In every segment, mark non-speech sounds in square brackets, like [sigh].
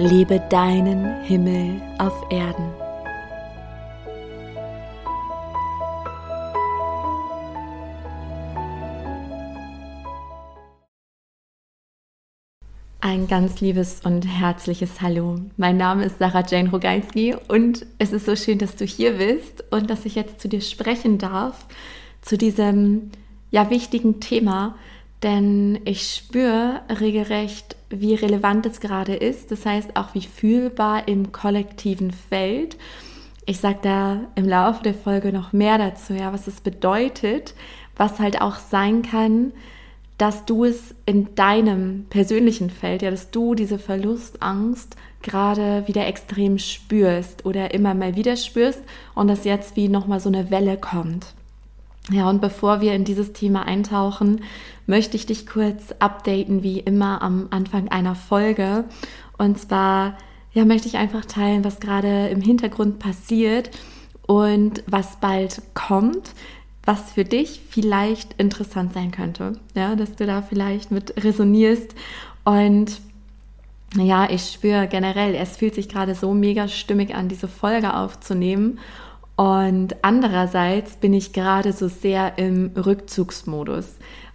Lebe deinen Himmel auf Erden. Ein ganz liebes und herzliches Hallo. Mein Name ist Sarah Jane Rogalski und es ist so schön, dass du hier bist und dass ich jetzt zu dir sprechen darf, zu diesem ja wichtigen Thema, denn ich spüre regelrecht, wie relevant es gerade ist, das heißt auch wie fühlbar im kollektiven Feld. Ich sage da im Laufe der Folge noch mehr dazu, ja, was es bedeutet, was halt auch sein kann, dass du es in deinem persönlichen Feld, ja, dass du diese Verlustangst gerade wieder extrem spürst oder immer mal wieder spürst und dass jetzt wie nochmal so eine Welle kommt. Ja, und bevor wir in dieses Thema eintauchen, möchte ich dich kurz updaten, wie immer am Anfang einer Folge. Und zwar, ja, möchte ich einfach teilen, was gerade im Hintergrund passiert und was bald kommt was für dich vielleicht interessant sein könnte. Ja, dass du da vielleicht mit resonierst. Und ja, ich spüre generell, es fühlt sich gerade so mega stimmig an, diese Folge aufzunehmen. Und andererseits bin ich gerade so sehr im Rückzugsmodus,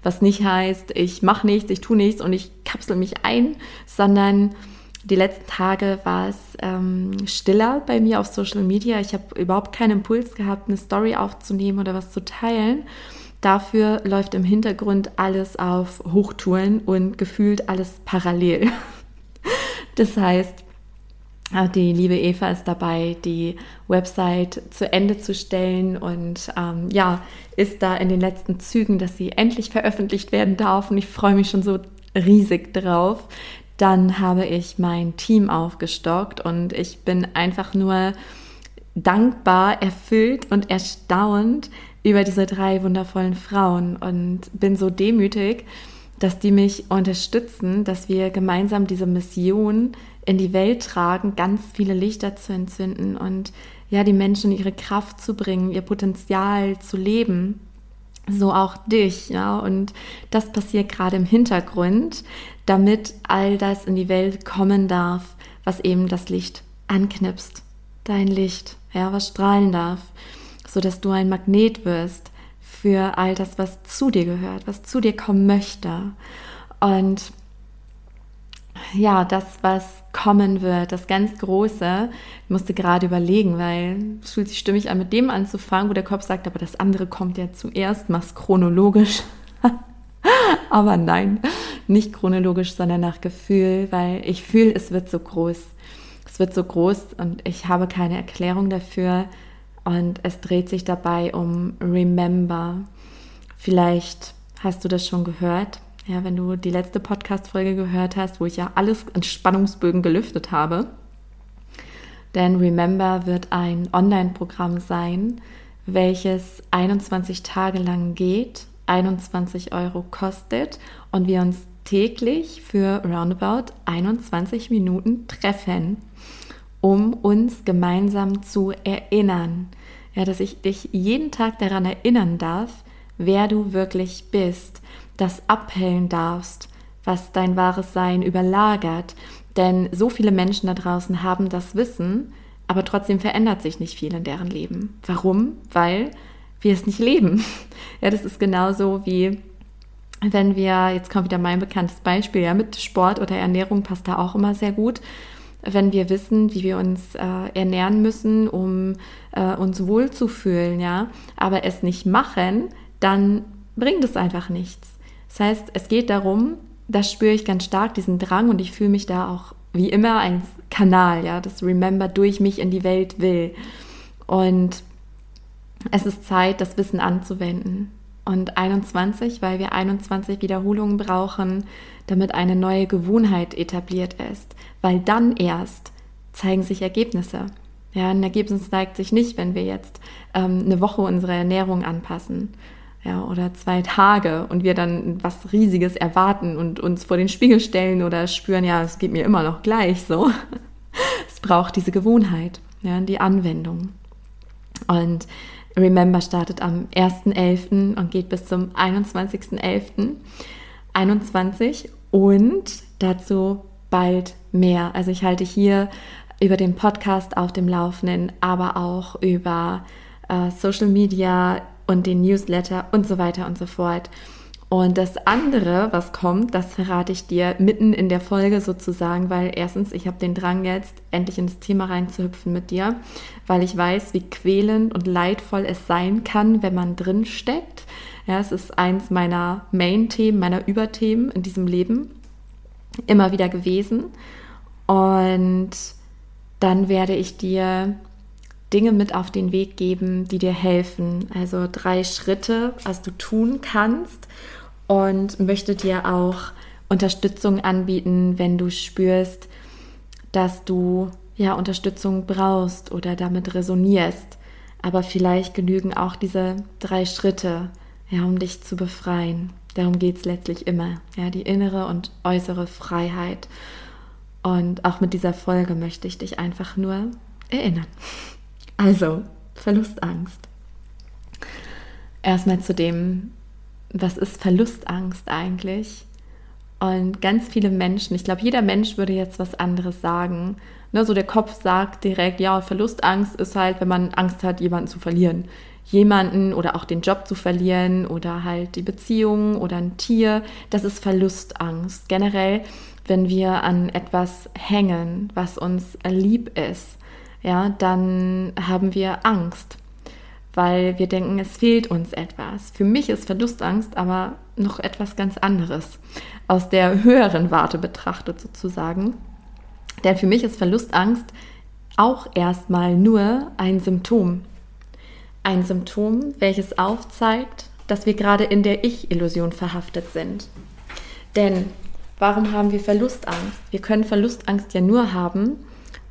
was nicht heißt, ich mache nichts, ich tue nichts und ich kapsel mich ein, sondern die letzten Tage war es ähm, stiller bei mir auf Social Media. Ich habe überhaupt keinen Impuls gehabt, eine Story aufzunehmen oder was zu teilen. Dafür läuft im Hintergrund alles auf Hochtouren und gefühlt alles parallel. [laughs] Das heißt, die liebe Eva ist dabei, die Website zu Ende zu stellen und ähm, ja, ist da in den letzten Zügen, dass sie endlich veröffentlicht werden darf. Und ich freue mich schon so riesig drauf. Dann habe ich mein Team aufgestockt und ich bin einfach nur dankbar, erfüllt und erstaunt über diese drei wundervollen Frauen und bin so demütig, dass die mich unterstützen, dass wir gemeinsam diese Mission in die Welt tragen, ganz viele Lichter zu entzünden und ja, die Menschen ihre Kraft zu bringen, ihr Potenzial zu leben. So auch dich, ja, und das passiert gerade im Hintergrund damit all das in die Welt kommen darf, was eben das Licht anknipst. Dein Licht, ja, was strahlen darf, so dass du ein Magnet wirst für all das, was zu dir gehört, was zu dir kommen möchte. Und ja, das, was kommen wird, das ganz Große, ich musste gerade überlegen, weil es fühlt sich stimmig an, mit dem anzufangen, wo der Kopf sagt, aber das andere kommt ja zuerst, mach's chronologisch. [laughs] aber nein, nicht chronologisch, sondern nach Gefühl, weil ich fühle, es wird so groß. Es wird so groß und ich habe keine Erklärung dafür. Und es dreht sich dabei um Remember. Vielleicht hast du das schon gehört. Ja, wenn du die letzte Podcast-Folge gehört hast, wo ich ja alles in Spannungsbögen gelüftet habe. Denn Remember wird ein Online-Programm sein, welches 21 Tage lang geht, 21 Euro kostet und wir uns täglich für roundabout 21 Minuten treffen, um uns gemeinsam zu erinnern. Ja, dass ich dich jeden Tag daran erinnern darf, wer du wirklich bist, das abhellen darfst, was dein wahres Sein überlagert. Denn so viele Menschen da draußen haben das Wissen, aber trotzdem verändert sich nicht viel in deren Leben. Warum? Weil wir es nicht leben. [laughs] Ja, das ist genauso wie wenn wir, jetzt kommt wieder mein bekanntes Beispiel, ja, mit Sport oder Ernährung passt da auch immer sehr gut. Wenn wir wissen, wie wir uns äh, ernähren müssen, um äh, uns wohlzufühlen, ja, aber es nicht machen, dann bringt es einfach nichts. Das heißt, es geht darum, das spüre ich ganz stark, diesen Drang und ich fühle mich da auch wie immer als Kanal, ja, das Remember durch mich in die Welt will. Und es ist Zeit, das Wissen anzuwenden und 21, weil wir 21 Wiederholungen brauchen, damit eine neue Gewohnheit etabliert ist, weil dann erst zeigen sich Ergebnisse. Ja, ein Ergebnis zeigt sich nicht, wenn wir jetzt ähm, eine Woche unsere Ernährung anpassen ja, oder zwei Tage und wir dann was Riesiges erwarten und uns vor den Spiegel stellen oder spüren, ja, es geht mir immer noch gleich so. [laughs] es braucht diese Gewohnheit, ja, die Anwendung. Und Remember startet am 1.11. und geht bis zum 21.11.21 und dazu bald mehr. Also ich halte hier über den Podcast auf dem Laufenden, aber auch über äh, Social Media und den Newsletter und so weiter und so fort. Und das andere, was kommt, das verrate ich dir mitten in der Folge sozusagen, weil erstens, ich habe den Drang jetzt, endlich ins Thema reinzuhüpfen mit dir, weil ich weiß, wie quälend und leidvoll es sein kann, wenn man drin steckt. Ja, es ist eins meiner Main-Themen, meiner Überthemen in diesem Leben immer wieder gewesen. Und dann werde ich dir Dinge mit auf den Weg geben, die dir helfen. Also drei Schritte, was du tun kannst, und möchte dir auch Unterstützung anbieten, wenn du spürst, dass du ja Unterstützung brauchst oder damit resonierst. Aber vielleicht genügen auch diese drei Schritte, ja, um dich zu befreien. Darum geht es letztlich immer, ja, die innere und äußere Freiheit. Und auch mit dieser Folge möchte ich dich einfach nur erinnern. Also, Verlustangst. Erstmal zu dem, was ist Verlustangst eigentlich? Und ganz viele Menschen, ich glaube, jeder Mensch würde jetzt was anderes sagen. Ne, so der Kopf sagt direkt, ja, Verlustangst ist halt, wenn man Angst hat, jemanden zu verlieren. Jemanden oder auch den Job zu verlieren oder halt die Beziehung oder ein Tier. Das ist Verlustangst. Generell, wenn wir an etwas hängen, was uns lieb ist, ja, dann haben wir Angst weil wir denken, es fehlt uns etwas. Für mich ist Verlustangst aber noch etwas ganz anderes, aus der höheren Warte betrachtet sozusagen. Denn für mich ist Verlustangst auch erstmal nur ein Symptom. Ein Symptom, welches aufzeigt, dass wir gerade in der Ich-Illusion verhaftet sind. Denn warum haben wir Verlustangst? Wir können Verlustangst ja nur haben,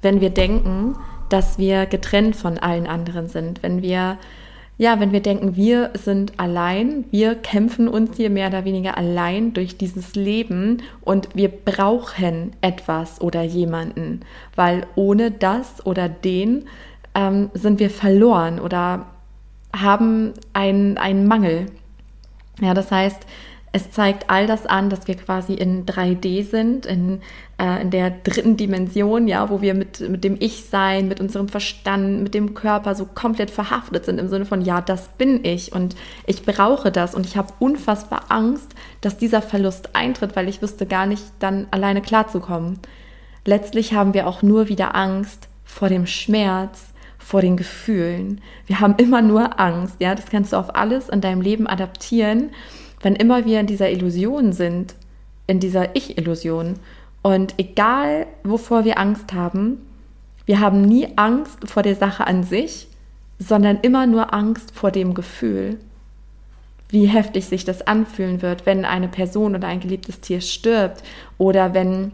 wenn wir denken, dass wir getrennt von allen anderen sind, wenn wir ja, wenn wir denken, wir sind allein, wir kämpfen uns hier mehr oder weniger allein durch dieses Leben und wir brauchen etwas oder jemanden, weil ohne das oder den ähm, sind wir verloren oder haben einen, einen Mangel. Ja, das heißt, es zeigt all das an, dass wir quasi in 3D sind, in, äh, in der dritten Dimension, ja, wo wir mit, mit dem Ich-Sein, mit unserem Verstand, mit dem Körper so komplett verhaftet sind im Sinne von, ja, das bin ich und ich brauche das und ich habe unfassbar Angst, dass dieser Verlust eintritt, weil ich wüsste gar nicht, dann alleine klarzukommen. Letztlich haben wir auch nur wieder Angst vor dem Schmerz, vor den Gefühlen. Wir haben immer nur Angst, ja, das kannst du auf alles in deinem Leben adaptieren wenn immer wir in dieser Illusion sind, in dieser Ich-Illusion und egal wovor wir Angst haben, wir haben nie Angst vor der Sache an sich, sondern immer nur Angst vor dem Gefühl. Wie heftig sich das anfühlen wird, wenn eine Person oder ein geliebtes Tier stirbt oder wenn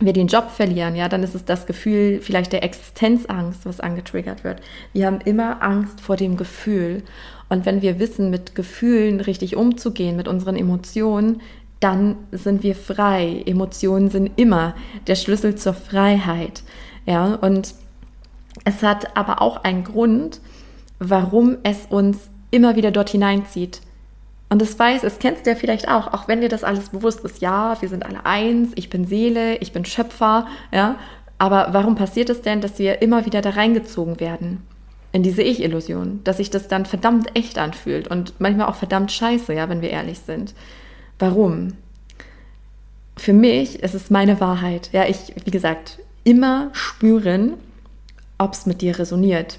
wir den Job verlieren, ja, dann ist es das Gefühl vielleicht der Existenzangst, was angetriggert wird. Wir haben immer Angst vor dem Gefühl. Und wenn wir wissen, mit Gefühlen richtig umzugehen, mit unseren Emotionen, dann sind wir frei. Emotionen sind immer der Schlüssel zur Freiheit. Ja, und es hat aber auch einen Grund, warum es uns immer wieder dort hineinzieht. Und das weiß, es kennst du ja vielleicht auch, auch wenn dir das alles bewusst ist, ja, wir sind alle eins, ich bin Seele, ich bin Schöpfer, ja. Aber warum passiert es denn, dass wir immer wieder da reingezogen werden? In diese Ich-Illusion, dass sich das dann verdammt echt anfühlt und manchmal auch verdammt scheiße, ja, wenn wir ehrlich sind. Warum? Für mich ist es meine Wahrheit. Ja, ich, wie gesagt, immer spüren, ob es mit dir resoniert.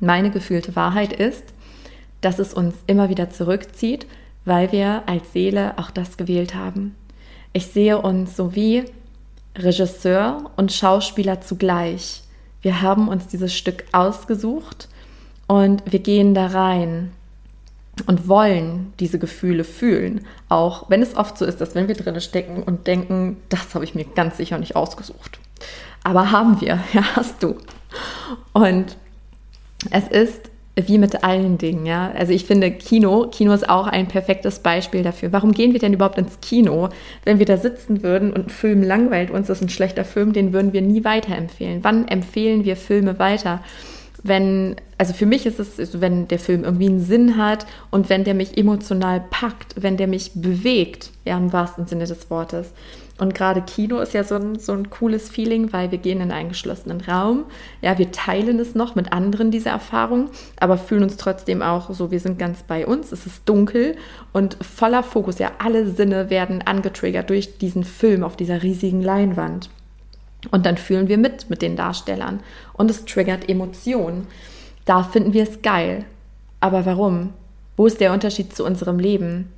Meine gefühlte Wahrheit ist, dass es uns immer wieder zurückzieht, weil wir als Seele auch das gewählt haben. Ich sehe uns so wie Regisseur und Schauspieler zugleich. Wir haben uns dieses Stück ausgesucht und wir gehen da rein und wollen diese Gefühle fühlen. Auch wenn es oft so ist, dass wenn wir drin stecken und denken, das habe ich mir ganz sicher nicht ausgesucht. Aber haben wir, [laughs] ja, hast du. Und es ist wie mit allen Dingen, ja. Also ich finde Kino, Kino ist auch ein perfektes Beispiel dafür. Warum gehen wir denn überhaupt ins Kino? Wenn wir da sitzen würden und ein Film langweilt uns, das ist ein schlechter Film, den würden wir nie weiterempfehlen. Wann empfehlen wir Filme weiter? Wenn, also für mich ist es, wenn der Film irgendwie einen Sinn hat und wenn der mich emotional packt, wenn der mich bewegt, ja, im wahrsten Sinne des Wortes. Und gerade Kino ist ja so ein, so ein cooles Feeling, weil wir gehen in einen geschlossenen Raum. Ja, wir teilen es noch mit anderen, diese Erfahrung, aber fühlen uns trotzdem auch so, wir sind ganz bei uns. Es ist dunkel und voller Fokus. Ja, alle Sinne werden angetriggert durch diesen Film auf dieser riesigen Leinwand. Und dann fühlen wir mit mit den Darstellern. Und es triggert Emotionen. Da finden wir es geil. Aber warum? Wo ist der Unterschied zu unserem Leben?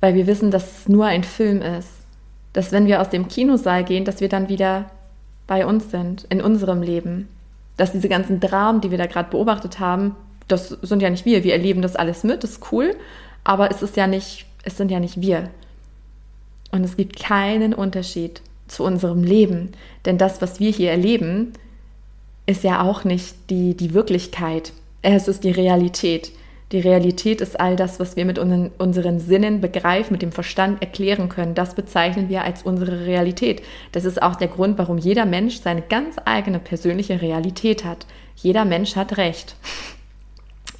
Weil wir wissen, dass es nur ein Film ist dass wenn wir aus dem Kinosaal gehen, dass wir dann wieder bei uns sind, in unserem Leben. Dass diese ganzen Dramen, die wir da gerade beobachtet haben, das sind ja nicht wir. Wir erleben das alles mit, das ist cool, aber es ist ja nicht, es sind ja nicht wir. Und es gibt keinen Unterschied zu unserem Leben, denn das, was wir hier erleben, ist ja auch nicht die, die Wirklichkeit. Es ist die Realität. Die Realität ist all das, was wir mit unseren, unseren Sinnen begreifen, mit dem Verstand erklären können. Das bezeichnen wir als unsere Realität. Das ist auch der Grund, warum jeder Mensch seine ganz eigene persönliche Realität hat. Jeder Mensch hat Recht.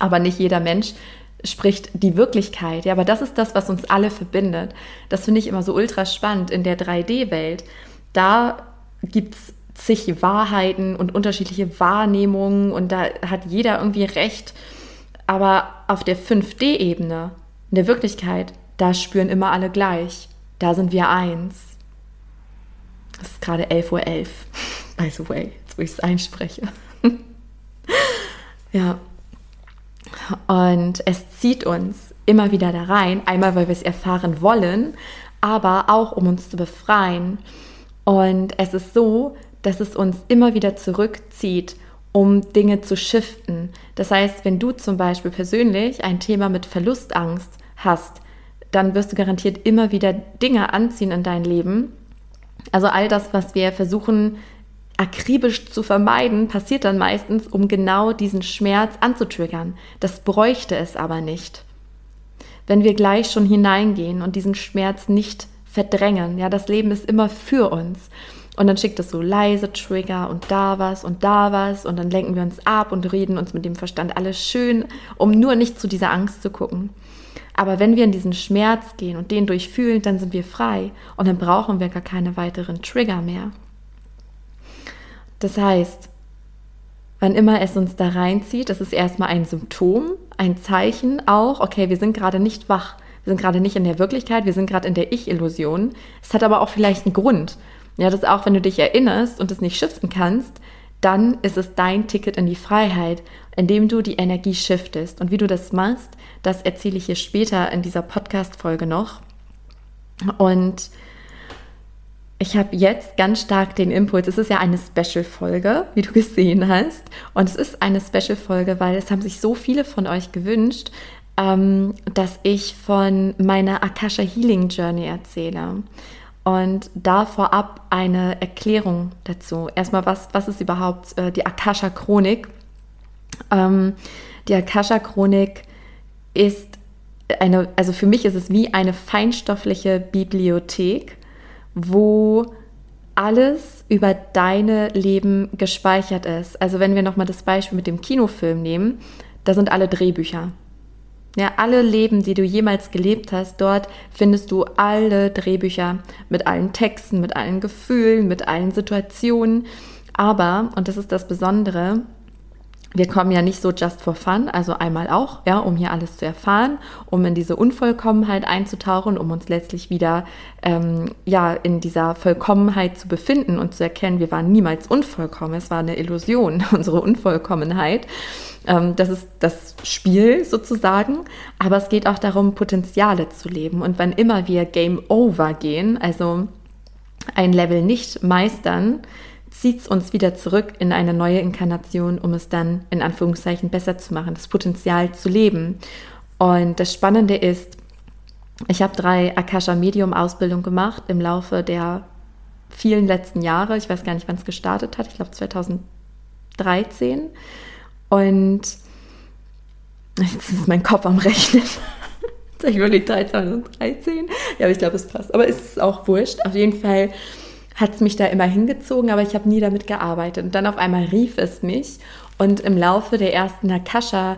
Aber nicht jeder Mensch spricht die Wirklichkeit. Ja, aber das ist das, was uns alle verbindet. Das finde ich immer so ultra spannend in der 3D-Welt. Da gibt es zig Wahrheiten und unterschiedliche Wahrnehmungen und da hat jeder irgendwie Recht aber auf der 5D-Ebene, in der Wirklichkeit, da spüren immer alle gleich. Da sind wir eins. Es ist gerade 11.11 Uhr, .11, [laughs] by the way, jetzt wo ich es einspreche. [laughs] ja. Und es zieht uns immer wieder da rein, einmal weil wir es erfahren wollen, aber auch um uns zu befreien. Und es ist so, dass es uns immer wieder zurückzieht um Dinge zu shiften. Das heißt, wenn du zum Beispiel persönlich ein Thema mit Verlustangst hast, dann wirst du garantiert immer wieder Dinge anziehen in dein Leben. Also all das, was wir versuchen akribisch zu vermeiden, passiert dann meistens, um genau diesen Schmerz anzutriggern. Das bräuchte es aber nicht. Wenn wir gleich schon hineingehen und diesen Schmerz nicht verdrängen, ja, das Leben ist immer für uns. Und dann schickt es so leise Trigger und da was und da was und dann lenken wir uns ab und reden uns mit dem Verstand alles schön, um nur nicht zu dieser Angst zu gucken. Aber wenn wir in diesen Schmerz gehen und den durchfühlen, dann sind wir frei und dann brauchen wir gar keine weiteren Trigger mehr. Das heißt, wann immer es uns da reinzieht, das ist erstmal ein Symptom, ein Zeichen auch, okay, wir sind gerade nicht wach, wir sind gerade nicht in der Wirklichkeit, wir sind gerade in der Ich-Illusion. Es hat aber auch vielleicht einen Grund. Ja, das auch, wenn du dich erinnerst und es nicht shiften kannst, dann ist es dein Ticket in die Freiheit, indem du die Energie shiftest. Und wie du das machst, das erzähle ich hier später in dieser Podcast-Folge noch. Und ich habe jetzt ganz stark den Impuls, es ist ja eine Special-Folge, wie du gesehen hast. Und es ist eine Special-Folge, weil es haben sich so viele von euch gewünscht, ähm, dass ich von meiner Akasha Healing Journey erzähle. Und da vorab eine Erklärung dazu. Erstmal, was, was ist überhaupt äh, die Akasha-Chronik? Ähm, die Akasha-Chronik ist eine, also für mich ist es wie eine feinstoffliche Bibliothek, wo alles über deine Leben gespeichert ist. Also wenn wir nochmal das Beispiel mit dem Kinofilm nehmen, da sind alle Drehbücher. Ja, alle Leben, die du jemals gelebt hast, dort findest du alle Drehbücher mit allen Texten, mit allen Gefühlen, mit allen Situationen. Aber, und das ist das Besondere, wir kommen ja nicht so just for fun, also einmal auch, ja, um hier alles zu erfahren, um in diese Unvollkommenheit einzutauchen, um uns letztlich wieder ähm, ja in dieser Vollkommenheit zu befinden und zu erkennen, wir waren niemals unvollkommen, es war eine Illusion, [laughs] unsere Unvollkommenheit. Ähm, das ist das Spiel sozusagen, aber es geht auch darum, Potenziale zu leben. Und wann immer wir Game Over gehen, also ein Level nicht meistern, zieht es uns wieder zurück in eine neue Inkarnation, um es dann in Anführungszeichen besser zu machen, das Potenzial zu leben. Und das Spannende ist, ich habe drei Akasha Medium Ausbildung gemacht im Laufe der vielen letzten Jahre. Ich weiß gar nicht, wann es gestartet hat. Ich glaube 2013. Und jetzt ist mein Kopf am Rechnen. [laughs] ich überlege 2013. Ja, aber ich glaube, es passt. Aber es ist auch wurscht. Auf jeden Fall hat es mich da immer hingezogen, aber ich habe nie damit gearbeitet. Und dann auf einmal rief es mich und im Laufe der ersten Akasha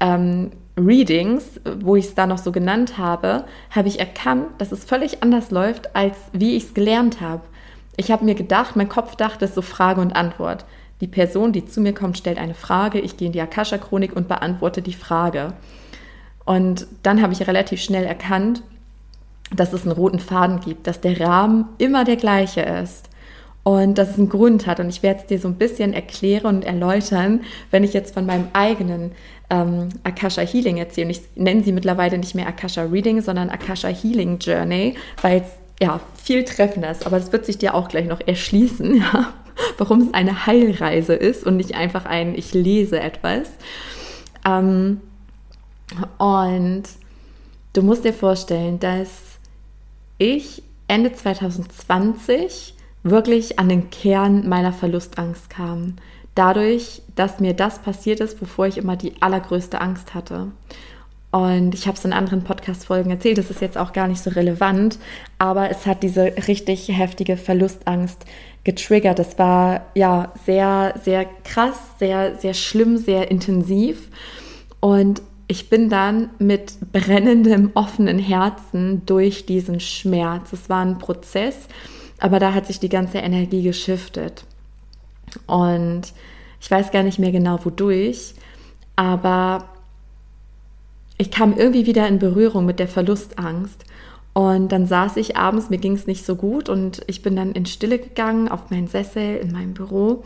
ähm, Readings, wo ich es da noch so genannt habe, habe ich erkannt, dass es völlig anders läuft, als wie ich es gelernt habe. Ich habe mir gedacht, mein Kopf dachte, es ist so Frage und Antwort. Die Person, die zu mir kommt, stellt eine Frage, ich gehe in die Akasha-Chronik und beantworte die Frage. Und dann habe ich relativ schnell erkannt, dass es einen roten Faden gibt, dass der Rahmen immer der gleiche ist und dass es einen Grund hat. Und ich werde es dir so ein bisschen erklären und erläutern, wenn ich jetzt von meinem eigenen ähm, Akasha Healing erzähle. Ich nenne sie mittlerweile nicht mehr Akasha Reading, sondern Akasha Healing Journey, weil es ja viel treffender ist. Aber das wird sich dir auch gleich noch erschließen, [laughs] ja? Warum es eine Heilreise ist und nicht einfach ein Ich lese etwas. Ähm, und du musst dir vorstellen, dass ich Ende 2020 wirklich an den Kern meiner Verlustangst kam. Dadurch, dass mir das passiert ist, wovor ich immer die allergrößte Angst hatte. Und ich habe es in anderen Podcast-Folgen erzählt, das ist jetzt auch gar nicht so relevant, aber es hat diese richtig heftige Verlustangst getriggert. Das war ja sehr, sehr krass, sehr, sehr schlimm, sehr intensiv. Und ich bin dann mit brennendem, offenen Herzen durch diesen Schmerz. Es war ein Prozess, aber da hat sich die ganze Energie geschiftet. Und ich weiß gar nicht mehr genau wodurch, aber ich kam irgendwie wieder in Berührung mit der Verlustangst. Und dann saß ich abends, mir ging es nicht so gut und ich bin dann in Stille gegangen auf meinen Sessel in meinem Büro.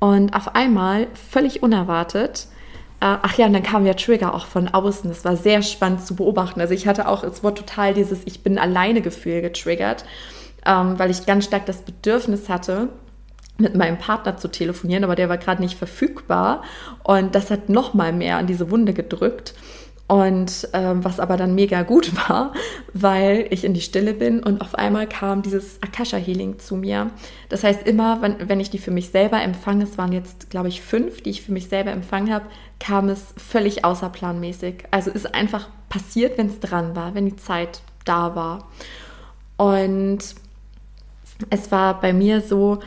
Und auf einmal, völlig unerwartet, äh, ach ja, und dann kam ja Trigger auch von außen. Das war sehr spannend zu beobachten. Also ich hatte auch, es wurde total dieses Ich bin alleine Gefühl getriggert, ähm, weil ich ganz stark das Bedürfnis hatte, mit meinem Partner zu telefonieren, aber der war gerade nicht verfügbar. Und das hat noch mal mehr an diese Wunde gedrückt. Und ähm, was aber dann mega gut [laughs] war, weil ich in die Stille bin und auf einmal kam dieses Akasha Healing zu mir. Das heißt, immer, wenn, wenn ich die für mich selber empfange, es waren jetzt, glaube ich, fünf, die ich für mich selber empfangen habe, kam es völlig außerplanmäßig. Also ist einfach passiert, wenn es dran war, wenn die Zeit da war. Und es war bei mir so,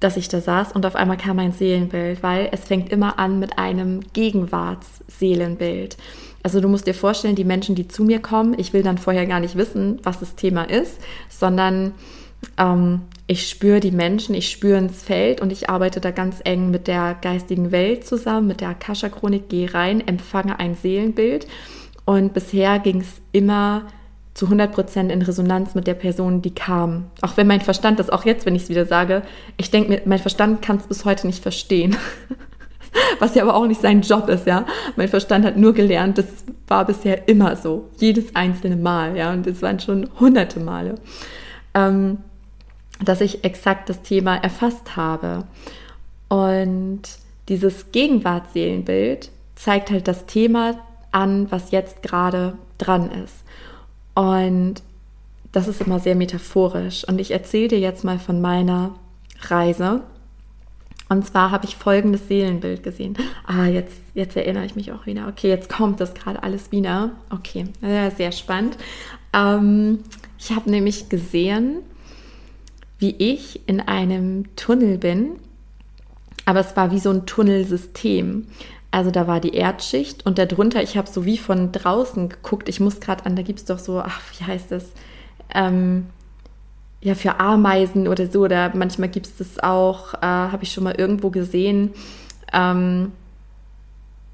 dass ich da saß und auf einmal kam ein Seelenbild, weil es fängt immer an mit einem Gegenwartsseelenbild. Also du musst dir vorstellen, die Menschen, die zu mir kommen, ich will dann vorher gar nicht wissen, was das Thema ist, sondern ähm, ich spüre die Menschen, ich spüre ins Feld und ich arbeite da ganz eng mit der geistigen Welt zusammen, mit der Akasha-Chronik, gehe rein, empfange ein Seelenbild und bisher ging es immer zu 100 Prozent in Resonanz mit der Person, die kam. Auch wenn mein Verstand das auch jetzt, wenn ich es wieder sage, ich denke mein Verstand kann es bis heute nicht verstehen. [laughs] Was ja aber auch nicht sein Job ist, ja. Mein Verstand hat nur gelernt, das war bisher immer so. Jedes einzelne Mal, ja. Und es waren schon hunderte Male. Ähm, dass ich exakt das Thema erfasst habe. Und dieses Gegenwartsseelenbild zeigt halt das Thema an, was jetzt gerade dran ist. Und das ist immer sehr metaphorisch. Und ich erzähle dir jetzt mal von meiner Reise. Und zwar habe ich folgendes Seelenbild gesehen. Ah, jetzt, jetzt erinnere ich mich auch wieder. Okay, jetzt kommt das gerade alles wieder. Okay, ja, sehr spannend. Ähm, ich habe nämlich gesehen, wie ich in einem Tunnel bin. Aber es war wie so ein Tunnelsystem. Also da war die Erdschicht und darunter, ich habe so wie von draußen geguckt, ich muss gerade an, da gibt es doch so, ach, wie heißt das? Ähm, ja, für Ameisen oder so, oder manchmal gibt es das auch, äh, habe ich schon mal irgendwo gesehen, ähm,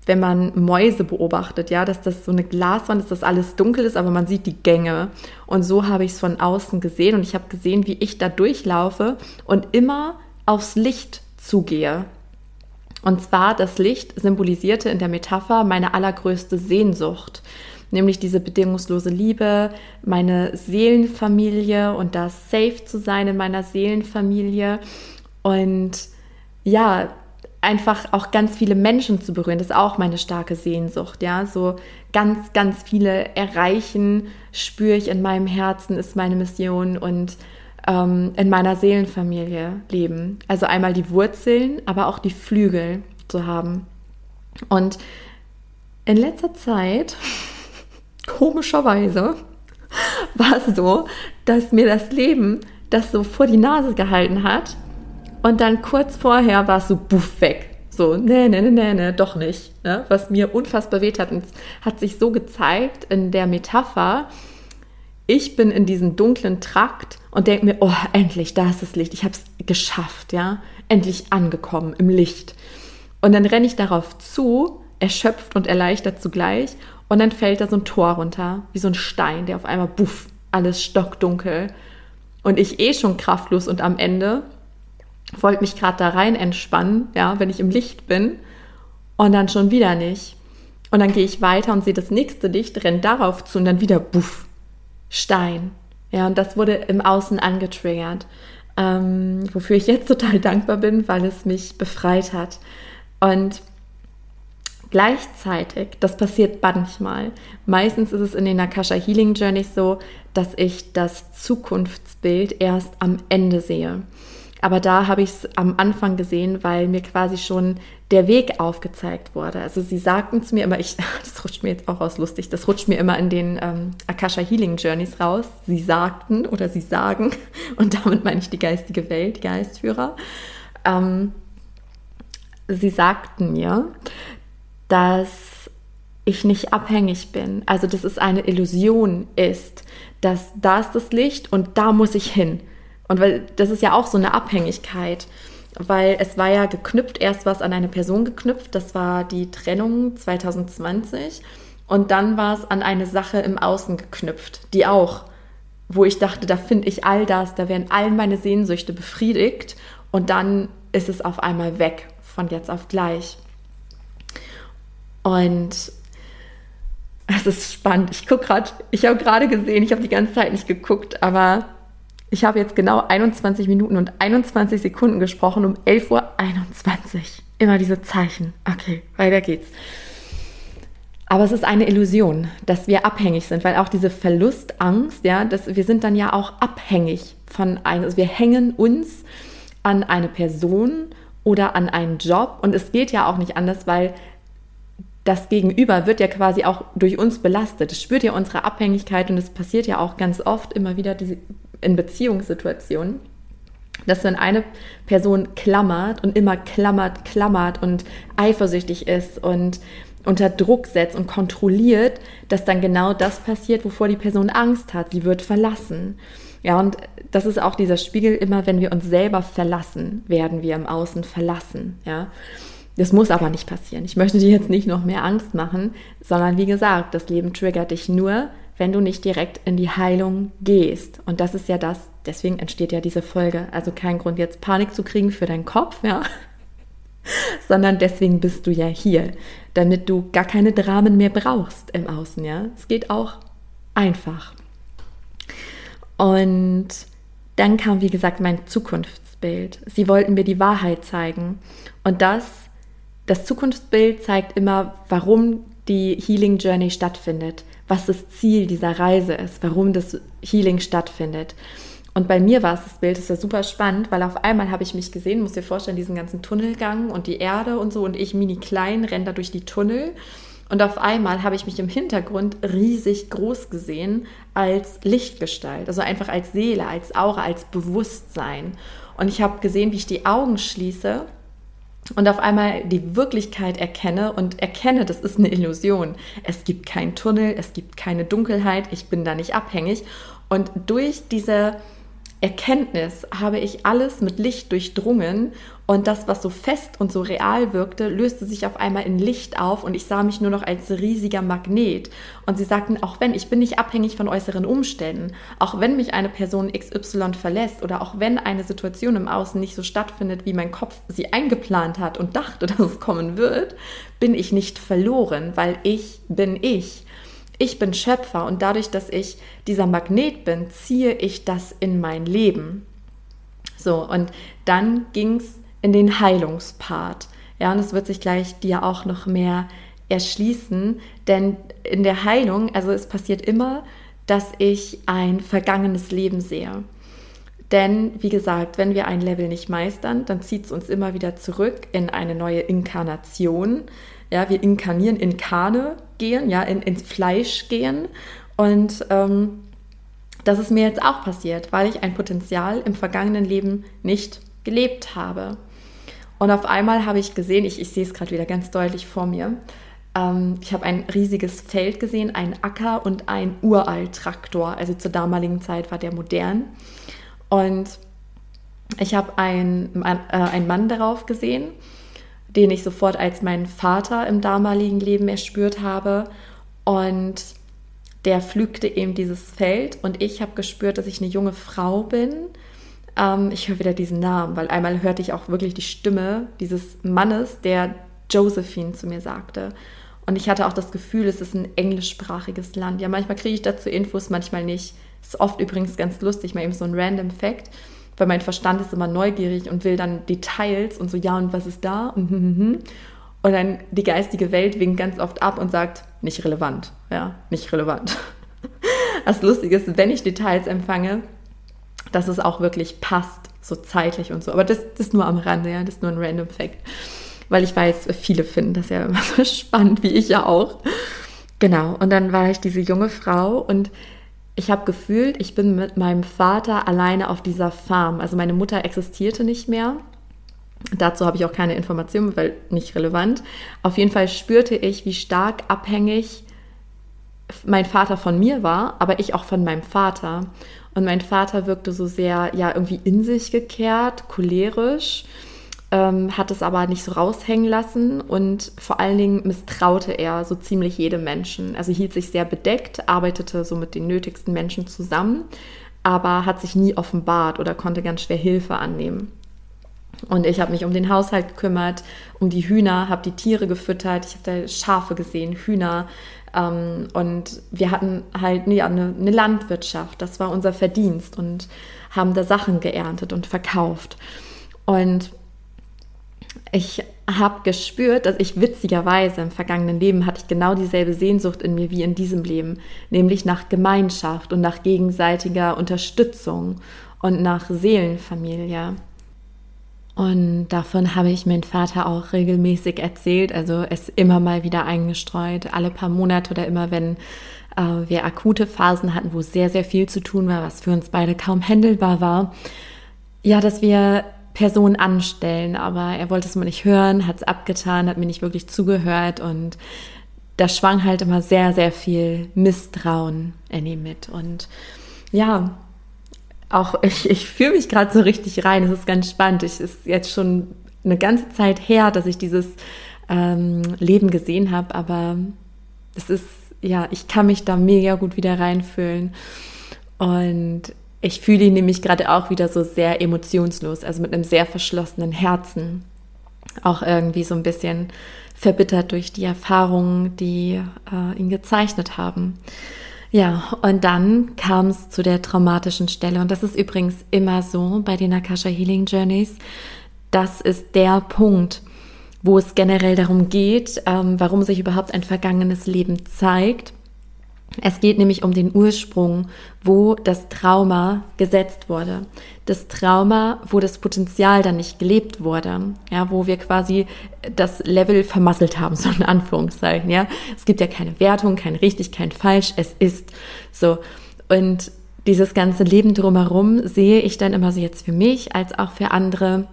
wenn man Mäuse beobachtet, ja, dass das so eine Glaswand ist, dass alles dunkel ist, aber man sieht die Gänge. Und so habe ich es von außen gesehen und ich habe gesehen, wie ich da durchlaufe und immer aufs Licht zugehe. Und zwar das Licht symbolisierte in der Metapher meine allergrößte Sehnsucht, nämlich diese bedingungslose Liebe, meine Seelenfamilie und das Safe zu sein in meiner Seelenfamilie und ja, einfach auch ganz viele Menschen zu berühren, das ist auch meine starke Sehnsucht, ja, so ganz, ganz viele erreichen, spüre ich in meinem Herzen, ist meine Mission und ähm, in meiner Seelenfamilie leben. Also einmal die Wurzeln, aber auch die Flügel zu haben. Und in letzter Zeit, [laughs] komischerweise, [laughs] war es so, dass mir das Leben das so vor die Nase gehalten hat und dann kurz vorher war es so buff weg. So, nee, nee, nee, nee, nee, doch nicht. Ne? Was mir unfassbar weht hat. Und es hat sich so gezeigt in der Metapher, ich bin in diesem dunklen Trakt und denke mir, oh, endlich, da ist das Licht. Ich habe es geschafft, ja. Endlich angekommen im Licht. Und dann renne ich darauf zu, erschöpft und erleichtert zugleich. Und dann fällt da so ein Tor runter, wie so ein Stein, der auf einmal, buff, alles stockdunkel. Und ich eh schon kraftlos und am Ende wollte mich gerade da rein entspannen, ja, wenn ich im Licht bin. Und dann schon wieder nicht. Und dann gehe ich weiter und sehe das nächste Licht, renne darauf zu und dann wieder, buff, Stein. Ja, und das wurde im Außen angetriggert, ähm, wofür ich jetzt total dankbar bin, weil es mich befreit hat. Und gleichzeitig, das passiert manchmal, meistens ist es in den Akasha Healing Journeys so, dass ich das Zukunftsbild erst am Ende sehe. Aber da habe ich es am Anfang gesehen, weil mir quasi schon der Weg aufgezeigt wurde. Also sie sagten zu mir immer, ich, [laughs] das rutscht mir jetzt auch aus lustig, das rutscht mir immer in den ähm, Akasha Healing Journeys raus. Sie sagten oder sie sagen, [laughs] und damit meine ich die geistige Welt, die Geistführer. Ähm, sie sagten mir, dass ich nicht abhängig bin. Also dass es eine Illusion ist, dass da ist das Licht und da muss ich hin. Und weil das ist ja auch so eine Abhängigkeit, weil es war ja geknüpft, erst was an eine Person geknüpft, das war die Trennung 2020 und dann war es an eine Sache im Außen geknüpft, die auch, wo ich dachte, da finde ich all das, da werden all meine Sehnsüchte befriedigt und dann ist es auf einmal weg, von jetzt auf gleich. Und es ist spannend. Ich gucke gerade, ich habe gerade gesehen, ich habe die ganze Zeit nicht geguckt, aber ich habe jetzt genau 21 Minuten und 21 Sekunden gesprochen um 11.21 Uhr. Immer diese Zeichen. Okay, weiter geht's. Aber es ist eine Illusion, dass wir abhängig sind, weil auch diese Verlustangst, ja, dass wir sind dann ja auch abhängig von einem, also wir hängen uns an eine Person oder an einen Job und es geht ja auch nicht anders, weil das Gegenüber wird ja quasi auch durch uns belastet. Es spürt ja unsere Abhängigkeit und es passiert ja auch ganz oft immer wieder diese in Beziehungssituationen, dass wenn eine Person klammert und immer klammert, klammert und eifersüchtig ist und unter Druck setzt und kontrolliert, dass dann genau das passiert, wovor die Person Angst hat. Sie wird verlassen. Ja, und das ist auch dieser Spiegel, immer wenn wir uns selber verlassen, werden wir im Außen verlassen. Ja, das muss aber nicht passieren. Ich möchte dir jetzt nicht noch mehr Angst machen, sondern wie gesagt, das Leben triggert dich nur, wenn du nicht direkt in die Heilung gehst. Und das ist ja das, deswegen entsteht ja diese Folge. Also kein Grund jetzt Panik zu kriegen für deinen Kopf, ja, [laughs] sondern deswegen bist du ja hier, damit du gar keine Dramen mehr brauchst im Außen, ja. Es geht auch einfach. Und dann kam, wie gesagt, mein Zukunftsbild. Sie wollten mir die Wahrheit zeigen. Und das, das Zukunftsbild zeigt immer, warum die Healing Journey stattfindet was das Ziel dieser Reise ist, warum das Healing stattfindet. Und bei mir war es das Bild, das war super spannend, weil auf einmal habe ich mich gesehen, muss dir vorstellen, diesen ganzen Tunnelgang und die Erde und so und ich mini klein renne da durch die Tunnel. Und auf einmal habe ich mich im Hintergrund riesig groß gesehen als Lichtgestalt, also einfach als Seele, als Aura, als Bewusstsein. Und ich habe gesehen, wie ich die Augen schließe und auf einmal die Wirklichkeit erkenne und erkenne, das ist eine Illusion. Es gibt keinen Tunnel, es gibt keine Dunkelheit, ich bin da nicht abhängig. Und durch diese Erkenntnis habe ich alles mit Licht durchdrungen und das, was so fest und so real wirkte, löste sich auf einmal in Licht auf und ich sah mich nur noch als riesiger Magnet. Und sie sagten, auch wenn, ich bin nicht abhängig von äußeren Umständen, auch wenn mich eine Person XY verlässt oder auch wenn eine Situation im Außen nicht so stattfindet, wie mein Kopf sie eingeplant hat und dachte, [laughs] dass es kommen wird, bin ich nicht verloren, weil ich bin ich. Ich bin Schöpfer und dadurch, dass ich dieser Magnet bin, ziehe ich das in mein Leben. So, und dann ging es in den Heilungspart. Ja, und es wird sich gleich dir auch noch mehr erschließen, denn in der Heilung, also es passiert immer, dass ich ein vergangenes Leben sehe. Denn, wie gesagt, wenn wir ein Level nicht meistern, dann zieht es uns immer wieder zurück in eine neue Inkarnation. Ja, wir inkarnieren, in Karne gehen, ja, in, ins Fleisch gehen. Und ähm, das ist mir jetzt auch passiert, weil ich ein Potenzial im vergangenen Leben nicht gelebt habe. Und auf einmal habe ich gesehen, ich, ich sehe es gerade wieder ganz deutlich vor mir, ähm, ich habe ein riesiges Feld gesehen, ein Acker und ein Uralt-Traktor. Also zur damaligen Zeit war der modern. Und ich habe einen, äh, einen Mann darauf gesehen, den ich sofort als meinen Vater im damaligen Leben erspürt habe. Und der pflügte eben dieses Feld und ich habe gespürt, dass ich eine junge Frau bin. Ähm, ich höre wieder diesen Namen, weil einmal hörte ich auch wirklich die Stimme dieses Mannes, der Josephine zu mir sagte. Und ich hatte auch das Gefühl, es ist ein englischsprachiges Land. Ja, manchmal kriege ich dazu Infos, manchmal nicht. Ist oft übrigens ganz lustig, mal eben so ein random Fact, weil mein Verstand ist immer neugierig und will dann Details und so, ja, und was ist da? Und, und dann die geistige Welt winkt ganz oft ab und sagt, nicht relevant. Ja, nicht relevant. [laughs] Das Lustige ist, wenn ich Details empfange, dass es auch wirklich passt, so zeitlich und so. Aber das, das ist nur am Rande, ja, das ist nur ein random Fact. Weil ich weiß, viele finden das ja [laughs] immer so spannend, wie ich ja auch. Genau, und dann war ich diese junge Frau und ich habe gefühlt, ich bin mit meinem Vater alleine auf dieser Farm. Also meine Mutter existierte nicht mehr. Dazu habe ich auch keine Informationen, weil nicht relevant. Auf jeden Fall spürte ich, wie stark abhängig mein Vater von mir war, aber ich auch von meinem Vater. Und mein Vater wirkte so sehr, ja, irgendwie in sich gekehrt, cholerisch, ähm, hat es aber nicht so raushängen lassen und vor allen Dingen misstraute er so ziemlich jedem Menschen. Also hielt sich sehr bedeckt, arbeitete so mit den nötigsten Menschen zusammen, aber hat sich nie offenbart oder konnte ganz schwer Hilfe annehmen. Und ich habe mich um den Haushalt gekümmert, um die Hühner, habe die Tiere gefüttert, ich habe da Schafe gesehen, Hühner. Ähm, und wir hatten halt ja, eine, eine Landwirtschaft, das war unser Verdienst und haben da Sachen geerntet und verkauft. Und ich habe gespürt, dass ich witzigerweise im vergangenen Leben hatte ich genau dieselbe Sehnsucht in mir wie in diesem Leben, nämlich nach Gemeinschaft und nach gegenseitiger Unterstützung und nach Seelenfamilie. Und davon habe ich meinen Vater auch regelmäßig erzählt, also es immer mal wieder eingestreut, alle paar Monate oder immer, wenn äh, wir akute Phasen hatten, wo sehr, sehr viel zu tun war, was für uns beide kaum händelbar war. Ja, dass wir Person anstellen, aber er wollte es mal nicht hören, hat es abgetan, hat mir nicht wirklich zugehört und da schwang halt immer sehr, sehr viel Misstrauen in ihm mit. Und ja, auch ich, ich fühle mich gerade so richtig rein. Es ist ganz spannend. Es ist jetzt schon eine ganze Zeit her, dass ich dieses ähm, Leben gesehen habe, aber es ist, ja, ich kann mich da mega gut wieder reinfühlen. Und ich fühle ihn nämlich gerade auch wieder so sehr emotionslos, also mit einem sehr verschlossenen Herzen. Auch irgendwie so ein bisschen verbittert durch die Erfahrungen, die äh, ihn gezeichnet haben. Ja, und dann kam es zu der traumatischen Stelle. Und das ist übrigens immer so bei den Akasha Healing Journeys. Das ist der Punkt, wo es generell darum geht, ähm, warum sich überhaupt ein vergangenes Leben zeigt es geht nämlich um den Ursprung, wo das Trauma gesetzt wurde. Das Trauma, wo das Potenzial dann nicht gelebt wurde. Ja, wo wir quasi das Level vermasselt haben, [laughs] so in Anführungszeichen. Ja, es gibt ja keine Wertung, kein richtig, kein falsch. Es ist so. Und dieses ganze Leben drumherum sehe ich dann immer so jetzt für mich als auch für andere